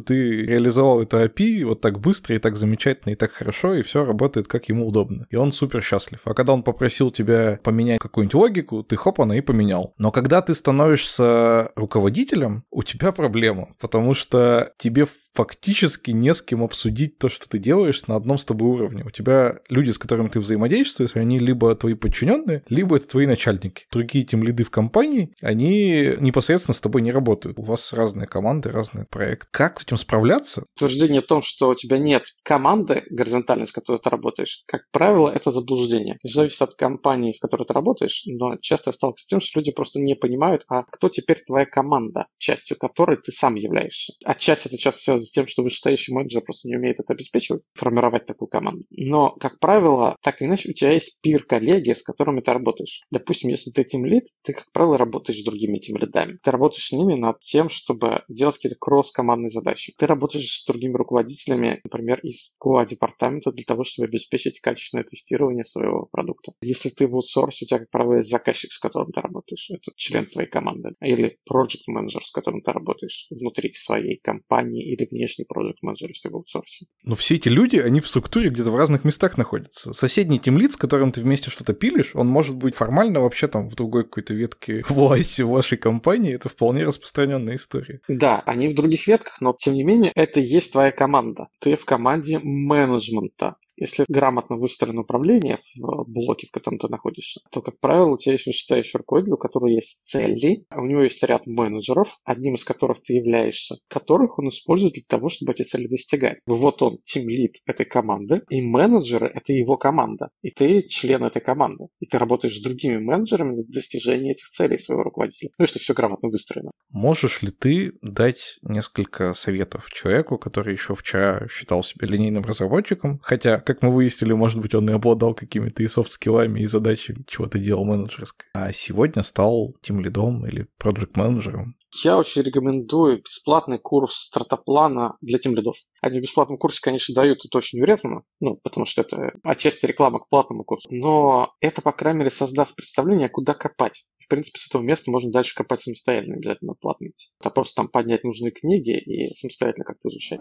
ты реализовал это API вот так быстро и так замечательно и так хорошо, и все работает как ему удобно. И он супер счастлив. А когда он попросил тебя поменять какую-нибудь логику, ты хоп, она и поменял. Но когда ты становишься руководителем, у тебя проблема, потому что тебе фактически не с кем обсудить то, что ты делаешь на одном с тобой уровне. У тебя люди, с которыми ты взаимодействуешь, они либо твои подчиненные, либо это твои начальники. Другие тем лиды в компании, они непосредственно с тобой не работают. У вас разные команды, разные проекты. Как с этим справляться? Утверждение о том, что у тебя нет команды горизонтальной, с которой ты работаешь, как правило, это заблуждение. Это зависит от компании, в которой ты работаешь, но часто я сталкиваюсь с тем, что люди просто не понимают, а кто теперь твоя команда, частью которой ты сам являешься. Отчасти это часто связано с тем, что вышестоящий менеджер просто не умеет это обеспечивать, формировать такую команду. Но, как правило, так или иначе, у тебя есть пир-коллеги, с которыми ты работаешь. Допустим, если ты тим лид, ты, как правило, работаешь с другими тим лидами. Ты работаешь с ними над тем, чтобы делать какие-то кросс-командные задачи. Ты работаешь с другими руководителями, например, из QA-департамента для того, чтобы обеспечить качественное тестирование своего продукта. Если ты в аутсорсе, у тебя, как правило, есть заказчик, с которым ты работаешь. Это член твоей команды. Или project менеджер, с которым ты работаешь внутри своей компании или внешний проект менеджер, если в аутсорсе. Но все эти люди, они в структуре где-то в разных местах находятся. Соседний тимлит, с которым ты вместе что-то пилишь, он может быть формально вообще там в другой какой-то ветке власти вашей компании, это вполне распространенная история. Да, они в других ветках, но тем не менее это и есть твоя команда. Ты в команде менеджмента. Если грамотно выстроено управление в блоке, в котором ты находишься, то, как правило, у тебя есть вышестоящий руководитель, у которого есть цели, у него есть ряд менеджеров, одним из которых ты являешься, которых он использует для того, чтобы эти цели достигать. Вот он, тим-лид этой команды, и менеджеры — это его команда, и ты член этой команды. И ты работаешь с другими менеджерами на достижение этих целей своего руководителя. Ну, если все грамотно выстроено. Можешь ли ты дать несколько советов человеку, который еще вчера считал себя линейным разработчиком, хотя как мы выяснили, может быть, он и обладал какими-то и софт-скиллами, и задачами, чего-то делал менеджерское. А сегодня стал тем лидом или проект-менеджером. Я очень рекомендую бесплатный курс стартаплана для тем лидов. Они в бесплатном курсе, конечно, дают это очень урезанно, ну, потому что это отчасти реклама к платному курсу. Но это, по крайней мере, создаст представление, куда копать. В принципе, с этого места можно дальше копать самостоятельно, обязательно платно идти. А просто там поднять нужные книги и самостоятельно как-то изучать.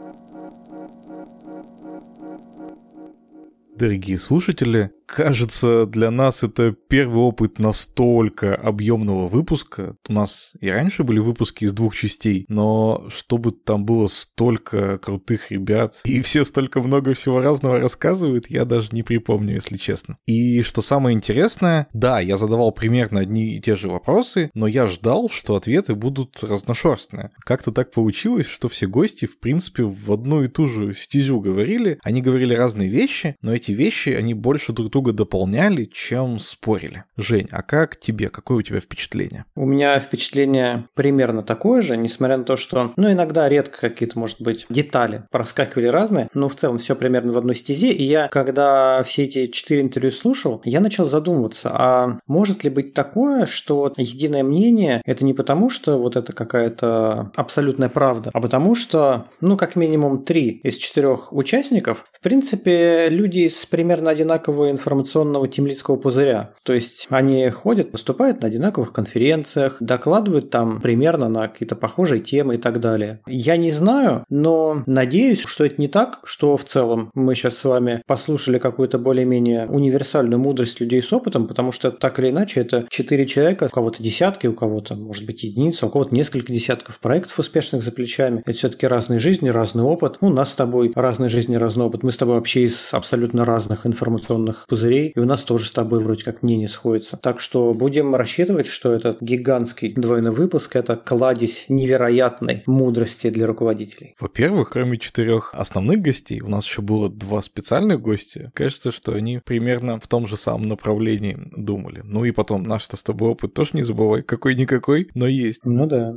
Дорогие слушатели, кажется, для нас это первый опыт настолько объемного выпуска. У нас и раньше были выпуски из двух частей, но чтобы там было столько крутых ребят, и все столько много всего разного рассказывают, я даже не припомню, если честно. И что самое интересное, да, я задавал примерно одни и те же вопросы, но я ждал, что ответы будут разношерстные. Как-то так получилось, что все гости, в принципе, в одну и ту же стезю говорили. Они говорили разные вещи, но эти вещи, они больше друг друга дополняли, чем спорили. Жень, а как тебе? Какое у тебя впечатление? У меня впечатление примерно такое же, несмотря на то, что, ну, иногда редко какие-то, может быть, детали проскакивали разные, но в целом все примерно в одной стезе. И я, когда все эти четыре интервью слушал, я начал задумываться, а может ли быть такое, что единое мнение это не потому, что вот это какая-то абсолютная правда, а потому что, ну, как минимум три из четырех участников, в принципе, люди из примерно одинакового информационного темлицкого пузыря. То есть они ходят, выступают на одинаковых конференциях, докладывают там примерно на какие-то похожие темы и так далее. Я не знаю, но надеюсь, что это не так, что в целом мы сейчас с вами послушали какую-то более-менее универсальную мудрость людей с опытом, потому что так или иначе это четыре человека, у кого-то десятки, у кого-то, может быть, единица, у кого-то несколько десятков проектов успешных за плечами. Это все-таки разные жизни, разный опыт. У нас с тобой разные жизни, разный опыт. Мы с тобой вообще из абсолютно разных информационных пузырей, и у нас тоже с тобой вроде как мнение сходится. Так что будем рассчитывать, что этот гигантский двойной выпуск – это кладезь невероятной мудрости для руководителей. Во-первых, кроме четырех основных гостей, у нас еще было два специальных гостя. Кажется, что они примерно в том же самом направлении думали. Ну и потом наш-то с тобой опыт тоже не забывай, какой-никакой, но есть. Ну да.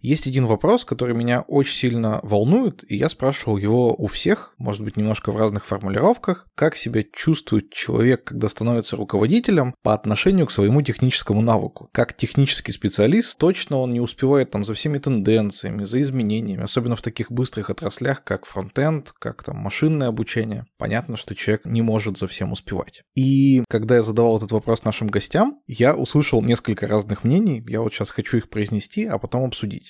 Есть один вопрос, который меня очень сильно волнует, и я спрашивал его у всех, может быть, немножко в разных формулировках, как себя чувствует человек, когда становится руководителем по отношению к своему техническому навыку. Как технический специалист, точно он не успевает там за всеми тенденциями, за изменениями, особенно в таких быстрых отраслях, как фронтенд, как там машинное обучение. Понятно, что человек не может за всем успевать. И когда я задавал этот вопрос нашим гостям, я услышал несколько разных мнений, я вот сейчас хочу их произнести, а потом обсудить.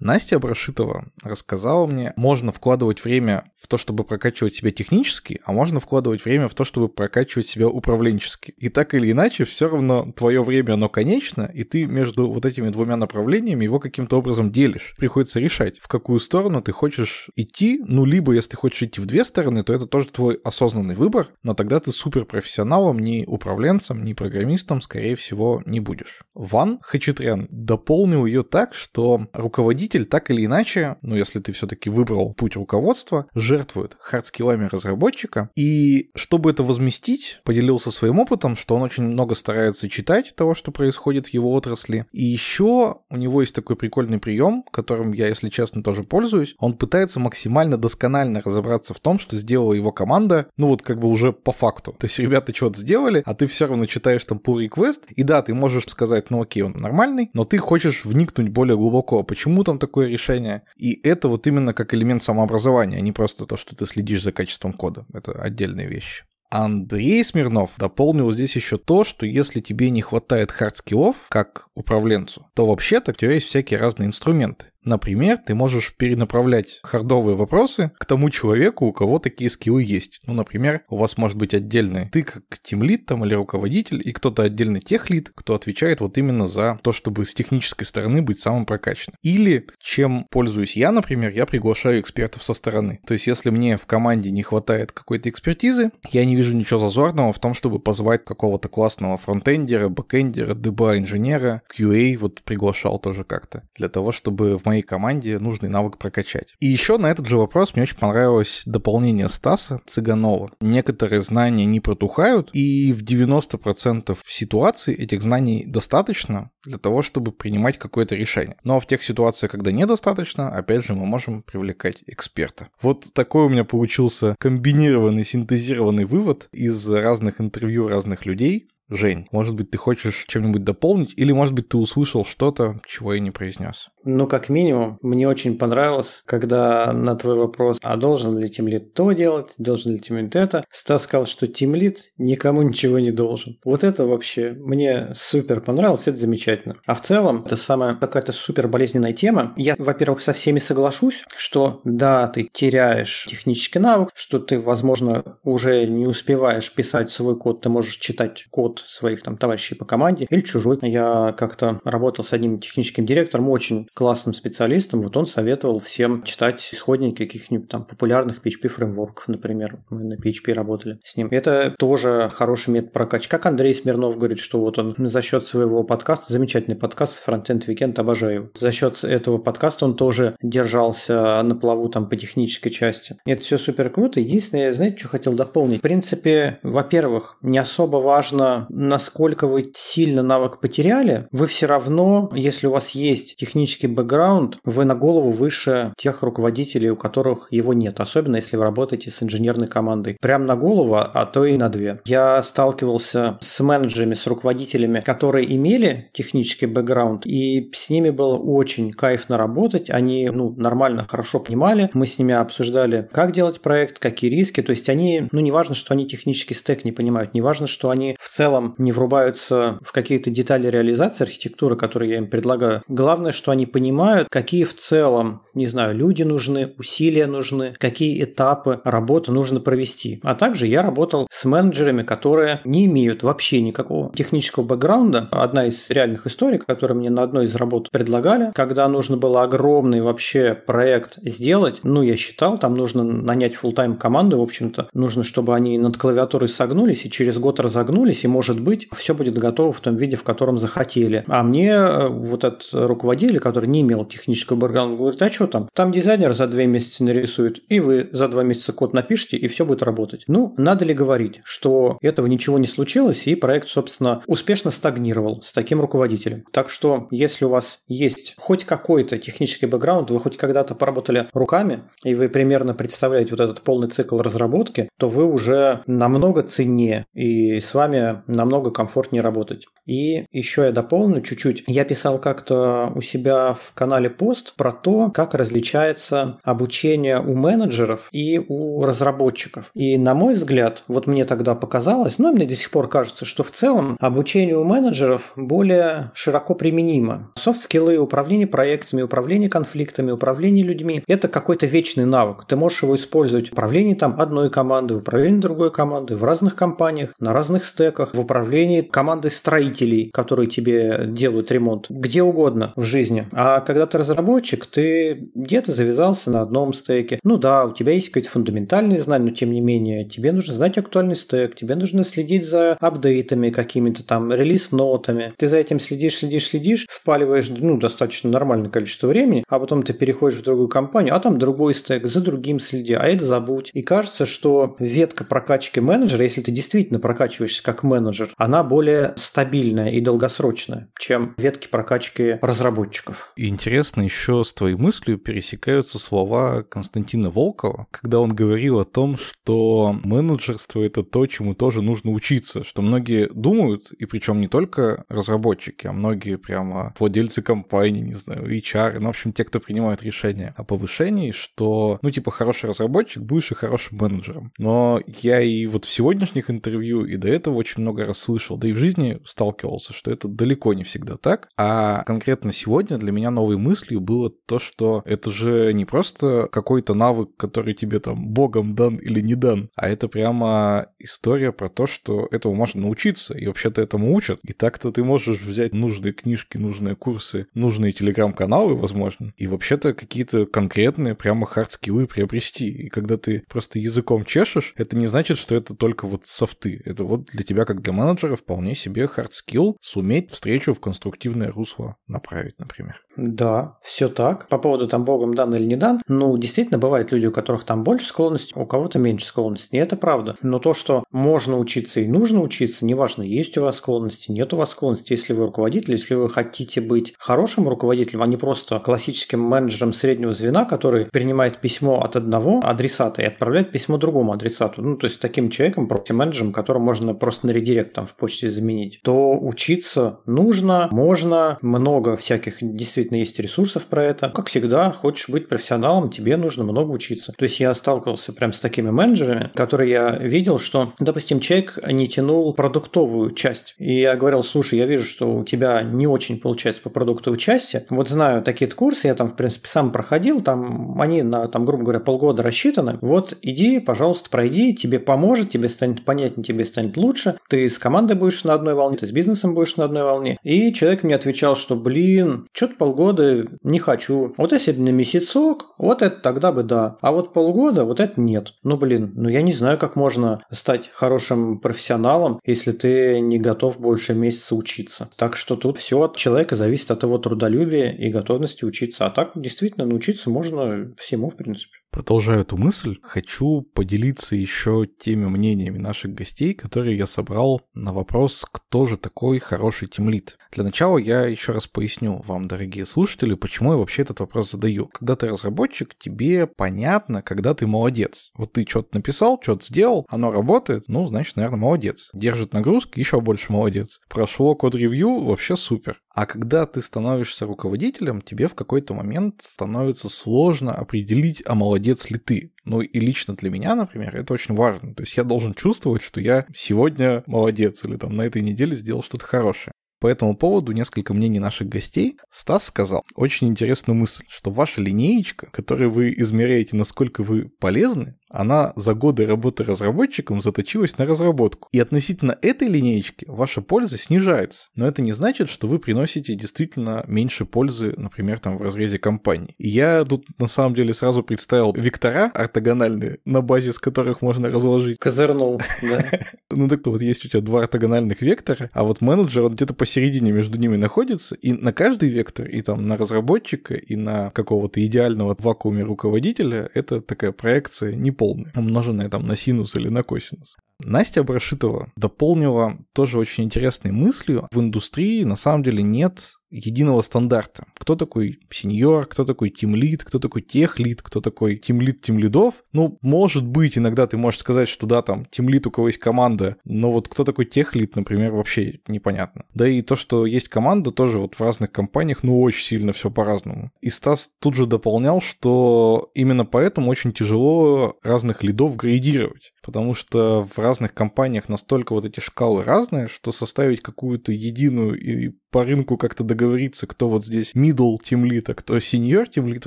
Настя Абрашитова рассказала мне, можно вкладывать время в то, чтобы прокачивать себя технически, а можно вкладывать время в то, чтобы прокачивать себя управленчески. И так или иначе, все равно твое время, оно конечно, и ты между вот этими двумя направлениями его каким-то образом делишь. Приходится решать, в какую сторону ты хочешь идти, ну, либо если ты хочешь идти в две стороны, то это тоже твой осознанный выбор, но тогда ты суперпрофессионалом, ни управленцем, ни программистом, скорее всего, не будешь. Ван Хачатрян дополнил ее так, что руководитель руководитель так или иначе, ну если ты все-таки выбрал путь руководства, жертвует хардскиллами разработчика. И чтобы это возместить, поделился своим опытом, что он очень много старается читать того, что происходит в его отрасли. И еще у него есть такой прикольный прием, которым я, если честно, тоже пользуюсь. Он пытается максимально досконально разобраться в том, что сделала его команда, ну вот как бы уже по факту. То есть ребята что-то сделали, а ты все равно читаешь там pull request, и да, ты можешь сказать, ну окей, он нормальный, но ты хочешь вникнуть более глубоко, почему там такое решение. И это вот именно как элемент самообразования, а не просто то, что ты следишь за качеством кода. Это отдельные вещи. Андрей Смирнов дополнил здесь еще то, что если тебе не хватает хардскиллов, как управленцу, то вообще-то у тебя есть всякие разные инструменты. Например, ты можешь перенаправлять хардовые вопросы к тому человеку, у кого такие скиллы есть. Ну, например, у вас может быть отдельный ты как тимлид там или руководитель, и кто-то отдельный техлид, кто отвечает вот именно за то, чтобы с технической стороны быть самым прокачанным. Или чем пользуюсь я, например, я приглашаю экспертов со стороны. То есть, если мне в команде не хватает какой-то экспертизы, я не вижу ничего зазорного в том, чтобы позвать какого-то классного фронтендера, бэкендера, DBA инженера, QA вот приглашал тоже как-то, для того, чтобы в моей команде нужный навык прокачать. И еще на этот же вопрос мне очень понравилось дополнение Стаса Цыганова. Некоторые знания не протухают, и в 90% ситуаций этих знаний достаточно для того, чтобы принимать какое-то решение. Но в тех ситуациях, когда недостаточно, опять же, мы можем привлекать эксперта. Вот такой у меня получился комбинированный, синтезированный вывод из разных интервью разных людей. Жень, может быть, ты хочешь чем-нибудь дополнить, или, может быть, ты услышал что-то, чего я не произнес? Ну, как минимум, мне очень понравилось, когда на твой вопрос, а должен ли тимлит то делать, должен ли тимлит это, Стас сказал, что тимлит никому ничего не должен. Вот это вообще мне супер понравилось, это замечательно. А в целом, это самая какая-то супер болезненная тема. Я, во-первых, со всеми соглашусь, что да, ты теряешь технический навык, что ты, возможно, уже не успеваешь писать свой код, ты можешь читать код своих там товарищей по команде или чужой. Я как-то работал с одним техническим директором, очень классным специалистом, вот он советовал всем читать исходники каких-нибудь там популярных PHP фреймворков, например. Мы на PHP работали с ним. Это тоже хороший метод прокачки. Как Андрей Смирнов говорит, что вот он за счет своего подкаста, замечательный подкаст Frontend Weekend, обожаю. За счет этого подкаста он тоже держался на плаву там по технической части. Это все супер круто. Единственное, знаете, что хотел дополнить? В принципе, во-первых, не особо важно, насколько вы сильно навык потеряли, вы все равно, если у вас есть технический бэкграунд, вы на голову выше тех руководителей, у которых его нет, особенно если вы работаете с инженерной командой. Прям на голову, а то и на две. Я сталкивался с менеджерами, с руководителями, которые имели технический бэкграунд, и с ними было очень кайфно работать. Они ну, нормально, хорошо понимали. Мы с ними обсуждали, как делать проект, какие риски. То есть они, ну не важно, что они технический стек не понимают, не важно, что они в целом не врубаются в какие-то детали реализации архитектуры, которые я им предлагаю. Главное, что они понимают, какие в целом, не знаю, люди нужны, усилия нужны, какие этапы работы нужно провести. А также я работал с менеджерами, которые не имеют вообще никакого технического бэкграунда. Одна из реальных историй, которую мне на одной из работ предлагали, когда нужно было огромный вообще проект сделать, ну, я считал, там нужно нанять full-time команду, в общем-то, нужно, чтобы они над клавиатурой согнулись и через год разогнулись, и, может быть, все будет готово в том виде, в котором захотели. А мне э, вот этот руководитель, который не имел технического бэкграунда, говорит, а что там? Там дизайнер за два месяца нарисует, и вы за два месяца код напишите, и все будет работать. Ну, надо ли говорить, что этого ничего не случилось, и проект, собственно, успешно стагнировал с таким руководителем. Так что, если у вас есть хоть какой-то технический бэкграунд, вы хоть когда-то поработали руками, и вы примерно представляете вот этот полный цикл разработки, то вы уже намного ценнее, и с вами намного комфортнее работать. И еще я дополню чуть-чуть. Я писал как-то у себя в канале пост про то, как различается обучение у менеджеров и у разработчиков. И на мой взгляд, вот мне тогда показалось, ну и мне до сих пор кажется, что в целом обучение у менеджеров более широко применимо. Софт-скиллы, управление проектами, управление конфликтами, управление людьми – это какой-то вечный навык. Ты можешь его использовать в управлении там одной команды, в управлении другой команды, в разных компаниях, на разных стеках, в управлении командой строителей, которые тебе делают ремонт, где угодно в жизни. А когда ты разработчик, ты где-то завязался на одном стеке. Ну да, у тебя есть какие-то фундаментальные знания, но тем не менее, тебе нужно знать актуальный стек, тебе нужно следить за апдейтами какими-то там, релиз-нотами. Ты за этим следишь, следишь, следишь, впаливаешь ну, достаточно нормальное количество времени, а потом ты переходишь в другую компанию, а там другой стек, за другим следи, а это забудь. И кажется, что ветка прокачки менеджера, если ты действительно прокачиваешься как менеджер, она более стабильная и долгосрочная, чем ветки прокачки разработчиков. И интересно еще с твоей мыслью пересекаются слова Константина Волкова, когда он говорил о том, что менеджерство это то, чему тоже нужно учиться, что многие думают, и причем не только разработчики, а многие прямо владельцы компаний, не знаю, HR, ну, в общем, те, кто принимают решения о повышении, что, ну, типа, хороший разработчик, будешь и хорошим менеджером. Но я и вот в сегодняшних интервью, и до этого очень много раз слышал, да и в жизни сталкивался, что это далеко не всегда так. А конкретно сегодня для меня новой мыслью было то, что это же не просто какой-то навык, который тебе там богом дан или не дан, а это прямо история про то, что этому можно научиться, и вообще-то этому учат. И так-то ты можешь взять нужные книжки, нужные курсы, нужные телеграм-каналы, возможно, и вообще-то какие-то конкретные прямо хардскиллы приобрести. И когда ты просто языком чешешь, это не значит, что это только вот софты. Это вот для тебя, как для менеджера, вполне себе хардскилл суметь встречу в конструктивное русло направить, например. Да, все так. По поводу там богом дан или не дан, ну, действительно, бывают люди, у которых там больше склонности, у кого-то меньше склонности. И это правда. Но то, что можно учиться и нужно учиться, неважно, есть у вас склонности, нет у вас склонности, если вы руководитель, если вы хотите быть хорошим руководителем, а не просто классическим менеджером среднего звена, который принимает письмо от одного адресата и отправляет письмо другому адресату. Ну, то есть таким человеком, просто менеджером, которого можно просто на редирект там в почте заменить, то учиться нужно, можно, много всяких действительно действительно есть ресурсов про это. Как всегда, хочешь быть профессионалом, тебе нужно много учиться. То есть я сталкивался прям с такими менеджерами, которые я видел, что, допустим, человек не тянул продуктовую часть. И я говорил, слушай, я вижу, что у тебя не очень получается по продуктовой части. Вот знаю такие курсы, я там, в принципе, сам проходил, там они на, там, грубо говоря, полгода рассчитаны. Вот иди, пожалуйста, пройди, тебе поможет, тебе станет понятнее, тебе станет лучше. Ты с командой будешь на одной волне, ты с бизнесом будешь на одной волне. И человек мне отвечал, что, блин, что-то полгода полгода не хочу. Вот если бы на месяцок, вот это тогда бы да. А вот полгода, вот это нет. Ну, блин, ну я не знаю, как можно стать хорошим профессионалом, если ты не готов больше месяца учиться. Так что тут все от человека зависит от его трудолюбия и готовности учиться. А так действительно научиться можно всему, в принципе. Продолжаю эту мысль, хочу поделиться еще теми мнениями наших гостей, которые я собрал на вопрос, кто же такой хороший тимлит. Для начала я еще раз поясню вам, дорогие слушатели, почему я вообще этот вопрос задаю. Когда ты разработчик, тебе понятно, когда ты молодец. Вот ты что-то написал, что-то сделал, оно работает, ну, значит, наверное, молодец. Держит нагрузки, еще больше молодец. Прошло код-ревью, вообще супер. А когда ты становишься руководителем, тебе в какой-то момент становится сложно определить, а молодец ли ты. Ну и лично для меня, например, это очень важно. То есть я должен чувствовать, что я сегодня молодец или там на этой неделе сделал что-то хорошее. По этому поводу несколько мнений наших гостей. Стас сказал очень интересную мысль, что ваша линеечка, которой вы измеряете, насколько вы полезны, она за годы работы разработчиком заточилась на разработку. И относительно этой линеечки ваша польза снижается. Но это не значит, что вы приносите действительно меньше пользы, например, там в разрезе компании. И я тут на самом деле сразу представил вектора ортогональные, на базе с которых можно разложить. Козырнул, да. Ну так вот, есть у тебя два ортогональных вектора, а вот менеджер, он где-то посередине между ними находится, и на каждый вектор, и там на разработчика, и на какого-то идеального вакууме руководителя, это такая проекция не полный, умноженное там на синус или на косинус. Настя Брашитова дополнила тоже очень интересной мыслью. В индустрии на самом деле нет единого стандарта. Кто такой сеньор, кто такой тимлид, кто такой техлид, кто такой тимлид тимлидов. Ну, может быть, иногда ты можешь сказать, что да, там тимлид у кого есть команда, но вот кто такой техлид, например, вообще непонятно. Да и то, что есть команда, тоже вот в разных компаниях, ну, очень сильно все по-разному. И Стас тут же дополнял, что именно поэтому очень тяжело разных лидов грейдировать потому что в разных компаниях настолько вот эти шкалы разные, что составить какую-то единую и по рынку как-то договориться, кто вот здесь middle тимлит, а кто senior тимлит,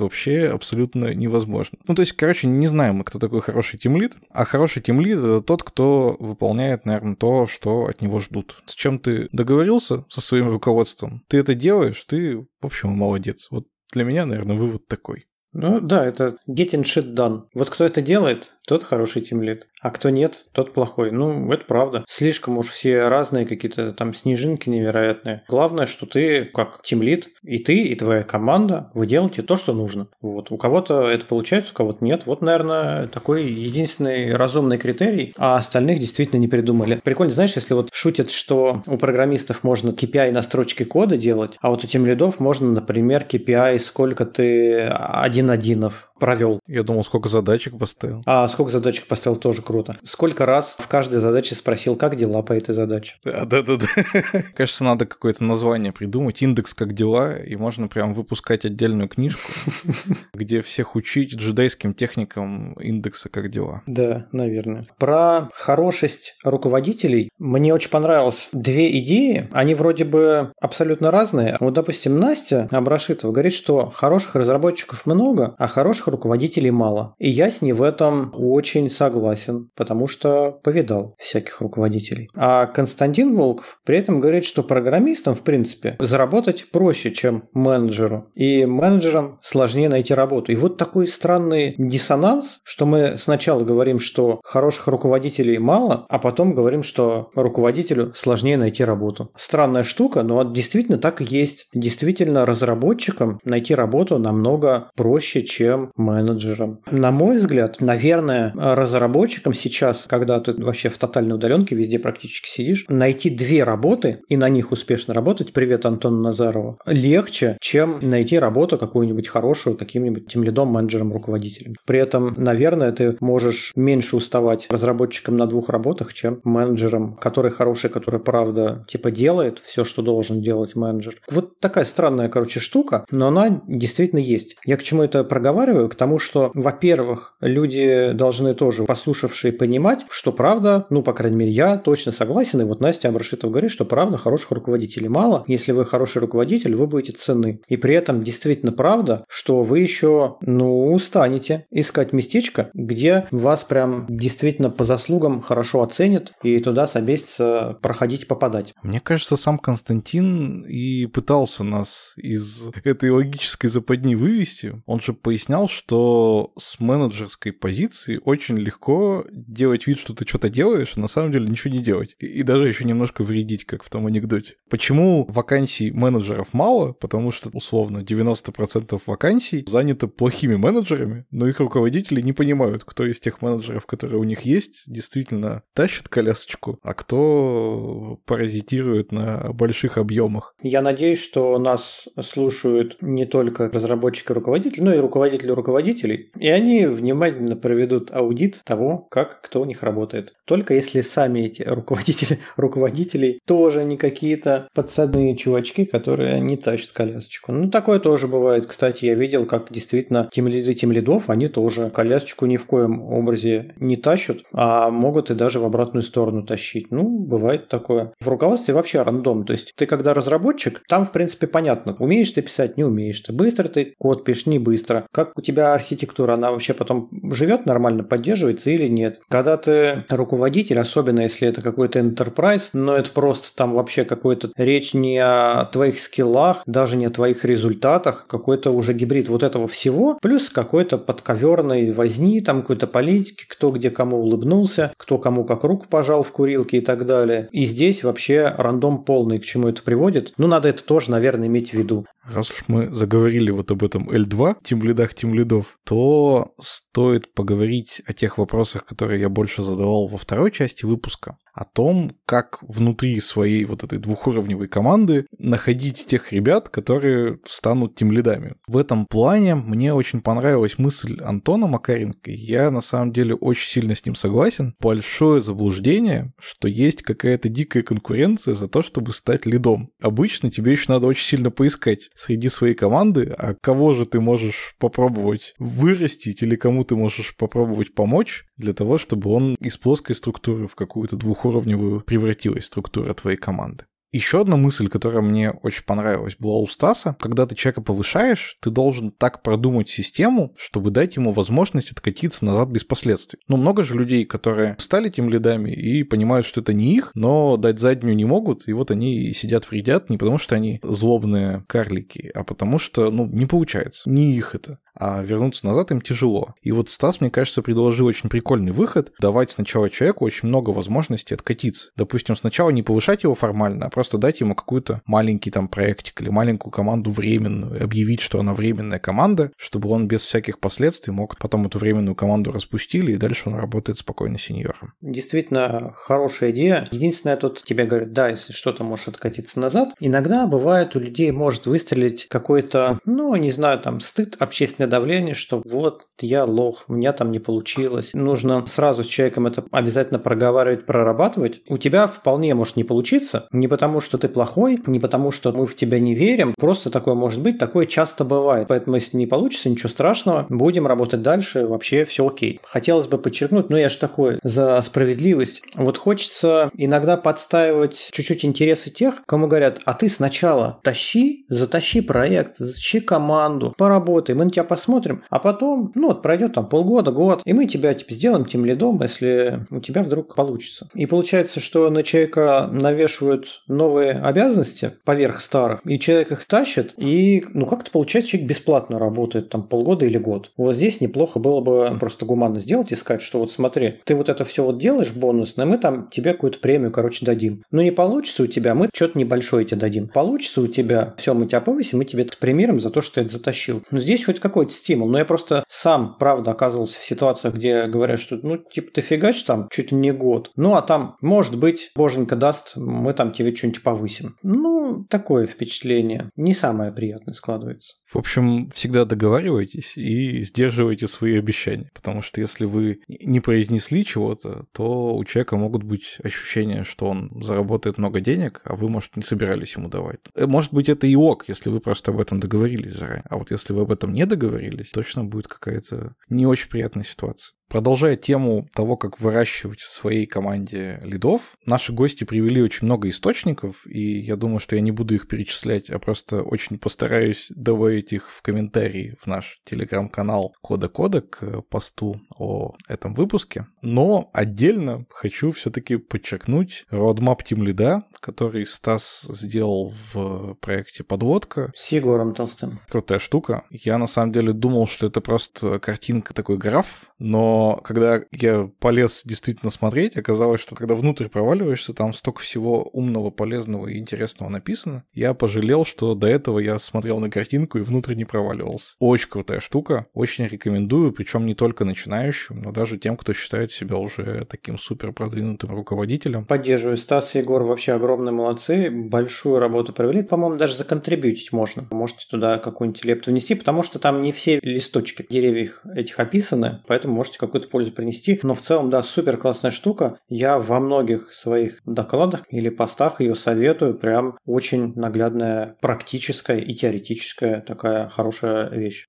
вообще абсолютно невозможно. Ну, то есть, короче, не знаем мы, кто такой хороший тимлит, а хороший тимлит — это тот, кто выполняет, наверное, то, что от него ждут. С чем ты договорился со своим руководством, ты это делаешь, ты, в общем, молодец. Вот для меня, наверное, вывод такой. Ну да, это getting shit done. Вот кто это делает, тот хороший тимлит, а кто нет, тот плохой. Ну, это правда. Слишком уж все разные какие-то там снежинки невероятные. Главное, что ты как тимлит, и ты, и твоя команда, вы делаете то, что нужно. Вот. У кого-то это получается, у кого-то нет. Вот, наверное, такой единственный разумный критерий, а остальных действительно не придумали. Прикольно, знаешь, если вот шутят, что у программистов можно KPI на строчке кода делать, а вот у тимлидов можно, например, KPI, сколько ты один-одинов провел. Я думал, сколько задачек поставил. А сколько задачек поставил, тоже круто. Сколько раз в каждой задаче спросил, как дела по этой задаче. Да-да-да. Кажется, надо какое-то название придумать. Индекс «Как дела?» И можно прям выпускать отдельную книжку, где всех учить джедайским техникам индекса «Как дела?». Да, наверное. Про хорошесть руководителей мне очень понравилось две идеи. Они вроде бы абсолютно разные. Вот, допустим, Настя Абрашитова говорит, что хороших разработчиков много, а хороших руководителей мало. И я с ней в этом очень согласен, потому что повидал всяких руководителей. А Константин Волков при этом говорит, что программистам, в принципе, заработать проще, чем менеджеру. И менеджерам сложнее найти работу. И вот такой странный диссонанс, что мы сначала говорим, что хороших руководителей мало, а потом говорим, что руководителю сложнее найти работу. Странная штука, но действительно так и есть. Действительно, разработчикам найти работу намного проще, чем менеджерам. На мой взгляд, наверное, разработчикам сейчас, когда ты вообще в тотальной удаленке везде практически сидишь, найти две работы и на них успешно работать, привет Антону Назарову, легче, чем найти работу какую-нибудь хорошую каким-нибудь тем лидом, менеджером, руководителем. При этом, наверное, ты можешь меньше уставать разработчиком на двух работах, чем менеджером, который хороший, который правда типа делает все, что должен делать менеджер. Вот такая странная, короче, штука, но она действительно есть. Я к чему это проговариваю? К тому, что, во-первых, люди должны тоже, послушавшие, понимать, что правда, ну, по крайней мере, я точно согласен, и вот Настя Абрашитова говорит, что правда хороших руководителей мало. Если вы хороший руководитель, вы будете ценны. И при этом действительно правда, что вы еще, ну, устанете искать местечко, где вас прям действительно по заслугам хорошо оценят и туда собесится проходить, попадать. Мне кажется, сам Константин и пытался нас из этой логической западни вывести. Он же пояснял, что с менеджерской позиции очень легко делать вид, что ты что-то делаешь, а на самом деле ничего не делать. И даже еще немножко вредить, как в том анекдоте. Почему вакансий менеджеров мало? Потому что, условно, 90% вакансий заняты плохими менеджерами, но их руководители не понимают, кто из тех менеджеров, которые у них есть, действительно тащит колясочку, а кто паразитирует на больших объемах. Я надеюсь, что нас слушают не только разработчики и руководители, но и руководители руководителей, и они внимательно проведут аудит того, как кто у них работает. Только если сами эти руководители руководителей тоже не какие-то подсадные чувачки, которые не тащат колясочку. Ну, такое тоже бывает. Кстати, я видел, как действительно тем лиды тем лидов, они тоже колясочку ни в коем образе не тащат, а могут и даже в обратную сторону тащить. Ну, бывает такое. В руководстве вообще рандом. То есть ты когда разработчик, там, в принципе, понятно, умеешь ты писать, не умеешь ты. Быстро ты код пишешь, не быстро. Как у тебя архитектура, она вообще потом живет нормально, поддерживается или нет. Когда ты руководитель, особенно если это какой-то enterprise, но это просто там вообще какой-то речь не о твоих скиллах, даже не о твоих результатах, какой-то уже гибрид вот этого всего, плюс какой-то подковерной возни, там какой-то политики, кто где кому улыбнулся, кто кому как руку пожал в курилке и так далее. И здесь вообще рандом полный, к чему это приводит. Ну, надо это тоже, наверное, иметь в виду. Раз уж мы заговорили вот об этом L2, тем лидах, тем лидов, то стоит поговорить о тех вопросах, которые я больше задавал во второй части выпуска. О том, как внутри своей вот этой двухуровневой команды находить тех ребят, которые станут тем лидами. В этом плане мне очень понравилась мысль Антона Макаренко. Я на самом деле очень сильно с ним согласен. Большое заблуждение, что есть какая-то дикая конкуренция за то, чтобы стать лидом. Обычно тебе еще надо очень сильно поискать среди своей команды, а кого же ты можешь попробовать вырастить или кому ты можешь попробовать помочь для того, чтобы он из плоской структуры в какую-то двухуровневую превратилась структура твоей команды. Еще одна мысль, которая мне очень понравилась, была у Стаса. Когда ты человека повышаешь, ты должен так продумать систему, чтобы дать ему возможность откатиться назад без последствий. Ну, много же людей, которые стали тем лидами и понимают, что это не их, но дать заднюю не могут, и вот они сидят вредят не потому, что они злобные карлики, а потому что, ну, не получается. Не их это а вернуться назад им тяжело. И вот Стас, мне кажется, предложил очень прикольный выход, давать сначала человеку очень много возможностей откатиться. Допустим, сначала не повышать его формально, а просто дать ему какую-то маленький там проектик или маленькую команду временную, объявить, что она временная команда, чтобы он без всяких последствий мог потом эту временную команду распустили, и дальше он работает спокойно сеньором. Действительно, хорошая идея. Единственное, тут тебе говорят, да, если что-то можешь откатиться назад. Иногда бывает у людей может выстрелить какой-то, ну, не знаю, там, стыд, общественное давление, что вот, я лох, у меня там не получилось. Нужно сразу с человеком это обязательно проговаривать, прорабатывать. У тебя вполне может не получиться, не потому что ты плохой, не потому что мы в тебя не верим, просто такое может быть, такое часто бывает. Поэтому если не получится, ничего страшного, будем работать дальше, вообще все окей. Хотелось бы подчеркнуть, ну я же такой за справедливость. Вот хочется иногда подстаивать чуть-чуть интересы тех, кому говорят, а ты сначала тащи, затащи проект, затащи команду, поработай, мы на тебя посмотрим, а потом, ну вот пройдет там полгода, год, и мы тебя типа сделаем тем лидом, если у тебя вдруг получится. И получается, что на человека навешивают новые обязанности поверх старых, и человек их тащит, и ну как-то получается, человек бесплатно работает там полгода или год. Вот здесь неплохо было бы просто гуманно сделать и сказать, что вот смотри, ты вот это все вот делаешь бонусно, мы там тебе какую-то премию, короче, дадим. Но не получится у тебя, мы что-то небольшое тебе дадим. Получится у тебя, все, мы тебя повысим, мы тебе премируем за то, что ты это затащил. Но здесь хоть какой-то стимул. Но я просто сам, правда, оказывался в ситуациях, где говорят, что ну, типа, ты фигач там чуть ли не год. Ну, а там, может быть, боженька даст, мы там тебе что-нибудь повысим. Ну, такое впечатление. Не самое приятное складывается. В общем, всегда договаривайтесь и сдерживайте свои обещания, потому что если вы не произнесли чего-то, то у человека могут быть ощущения, что он заработает много денег, а вы, может, не собирались ему давать. Э, может быть, это и ок, если вы просто об этом договорились заранее. А вот если вы об этом не договорились, точно будет какая-то не очень приятная ситуация. Продолжая тему того, как выращивать в своей команде лидов, наши гости привели очень много источников, и я думаю, что я не буду их перечислять, а просто очень постараюсь добавить их в комментарии в наш телеграм-канал Кода Кода к посту о этом выпуске. Но отдельно хочу все-таки подчеркнуть roadmap Team Лида, который Стас сделал в проекте «Подводка». С Егором Толстым. Крутая штука. Я на самом деле думал, что это просто картинка, такой граф, но когда я полез действительно смотреть, оказалось, что когда внутрь проваливаешься, там столько всего умного, полезного и интересного написано. Я пожалел, что до этого я смотрел на картинку и внутрь не проваливался. Очень крутая штука, очень рекомендую, причем не только начинающим, но даже тем, кто считает себя уже таким супер продвинутым руководителем. Поддерживаю. Стас и Егор вообще огромные молодцы, большую работу провели. По-моему, даже законтрибьютить можно. Можете туда какую-нибудь лепту внести, потому что там не все листочки деревьев этих описаны, поэтому можете какую-то пользу принести. Но в целом, да, супер классная штука. Я во многих своих докладах или постах ее советую. Прям очень наглядная, практическая и теоретическая такая хорошая вещь.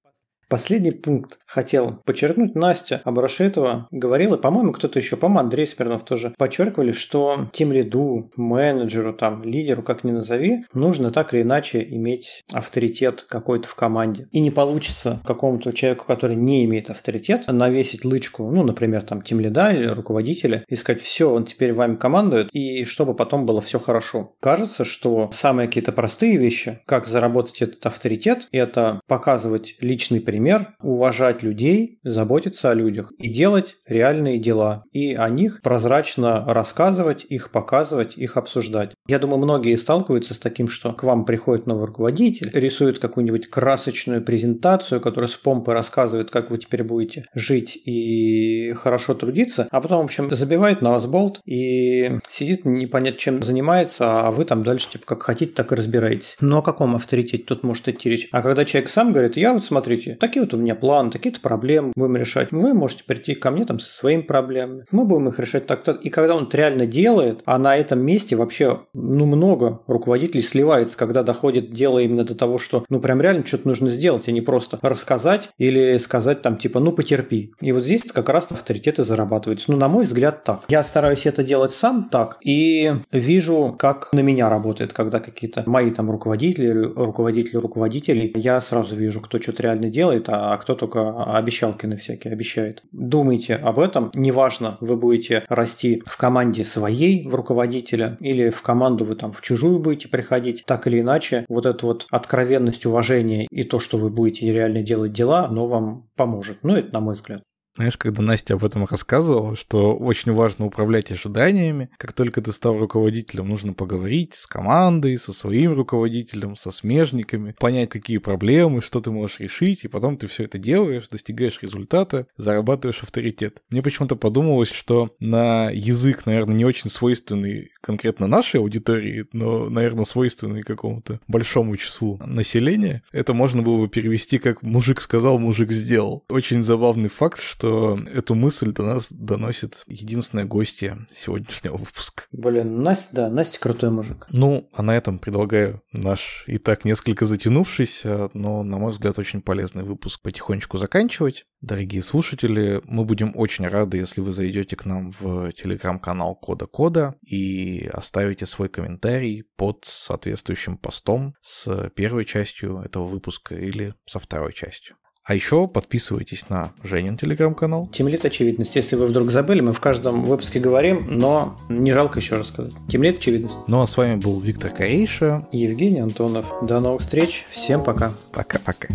Последний пункт хотел подчеркнуть. Настя Абрашетова говорила, по-моему, кто-то еще, по-моему, Андрей Смирнов тоже подчеркивали, что тем лиду, менеджеру, там, лидеру, как ни назови, нужно так или иначе иметь авторитет какой-то в команде. И не получится какому-то человеку, который не имеет авторитет, навесить лычку, ну, например, там, тем лида или руководителя, и сказать, все, он теперь вами командует, и чтобы потом было все хорошо. Кажется, что самые какие-то простые вещи, как заработать этот авторитет, это показывать личный пример, пример, уважать людей, заботиться о людях и делать реальные дела. И о них прозрачно рассказывать, их показывать, их обсуждать. Я думаю, многие сталкиваются с таким, что к вам приходит новый руководитель, рисует какую-нибудь красочную презентацию, которая с помпой рассказывает, как вы теперь будете жить и хорошо трудиться, а потом, в общем, забивает на вас болт и сидит непонятно чем занимается, а вы там дальше типа как хотите, так и разбираетесь. Но о каком авторитете тут может идти речь? А когда человек сам говорит, я вот смотрите, такие вот у меня планы, такие-то проблемы будем решать. Вы можете прийти ко мне там со своими проблемами. Мы будем их решать так-то. И когда он это реально делает, а на этом месте вообще, ну, много руководителей сливается, когда доходит дело именно до того, что, ну, прям реально что-то нужно сделать, а не просто рассказать или сказать там, типа, ну, потерпи. И вот здесь как раз авторитеты зарабатываются. Ну, на мой взгляд, так. Я стараюсь это делать сам так и вижу, как на меня работает, когда какие-то мои там руководители, руководители руководителей, я сразу вижу, кто что-то реально делает, делает, а кто только обещалкины всякие обещает. Думайте об этом. Неважно, вы будете расти в команде своей, в руководителя, или в команду вы там в чужую будете приходить. Так или иначе, вот эта вот откровенность, уважение и то, что вы будете реально делать дела, оно вам поможет. Ну, это на мой взгляд. Знаешь, когда Настя об этом рассказывала, что очень важно управлять ожиданиями, как только ты стал руководителем, нужно поговорить с командой, со своим руководителем, со смежниками, понять, какие проблемы, что ты можешь решить, и потом ты все это делаешь, достигаешь результата, зарабатываешь авторитет. Мне почему-то подумалось, что на язык, наверное, не очень свойственный конкретно нашей аудитории, но, наверное, свойственный какому-то большому числу населения, это можно было бы перевести как «мужик сказал, мужик сделал». Очень забавный факт, что что эту мысль до нас доносит единственная гостья сегодняшнего выпуска. Блин, Настя, да, Настя крутой мужик. Ну, а на этом предлагаю наш и так несколько затянувшийся, но, на мой взгляд, очень полезный выпуск потихонечку заканчивать. Дорогие слушатели, мы будем очень рады, если вы зайдете к нам в телеграм-канал Кода Кода и оставите свой комментарий под соответствующим постом с первой частью этого выпуска или со второй частью. А еще подписывайтесь на Женин телеграм-канал. Темлит очевидность. Если вы вдруг забыли, мы в каждом выпуске говорим, но не жалко еще рассказать. Темлит очевидность. Ну а с вами был Виктор Корейша. Евгений Антонов. До новых встреч. Всем пока. Пока-пока.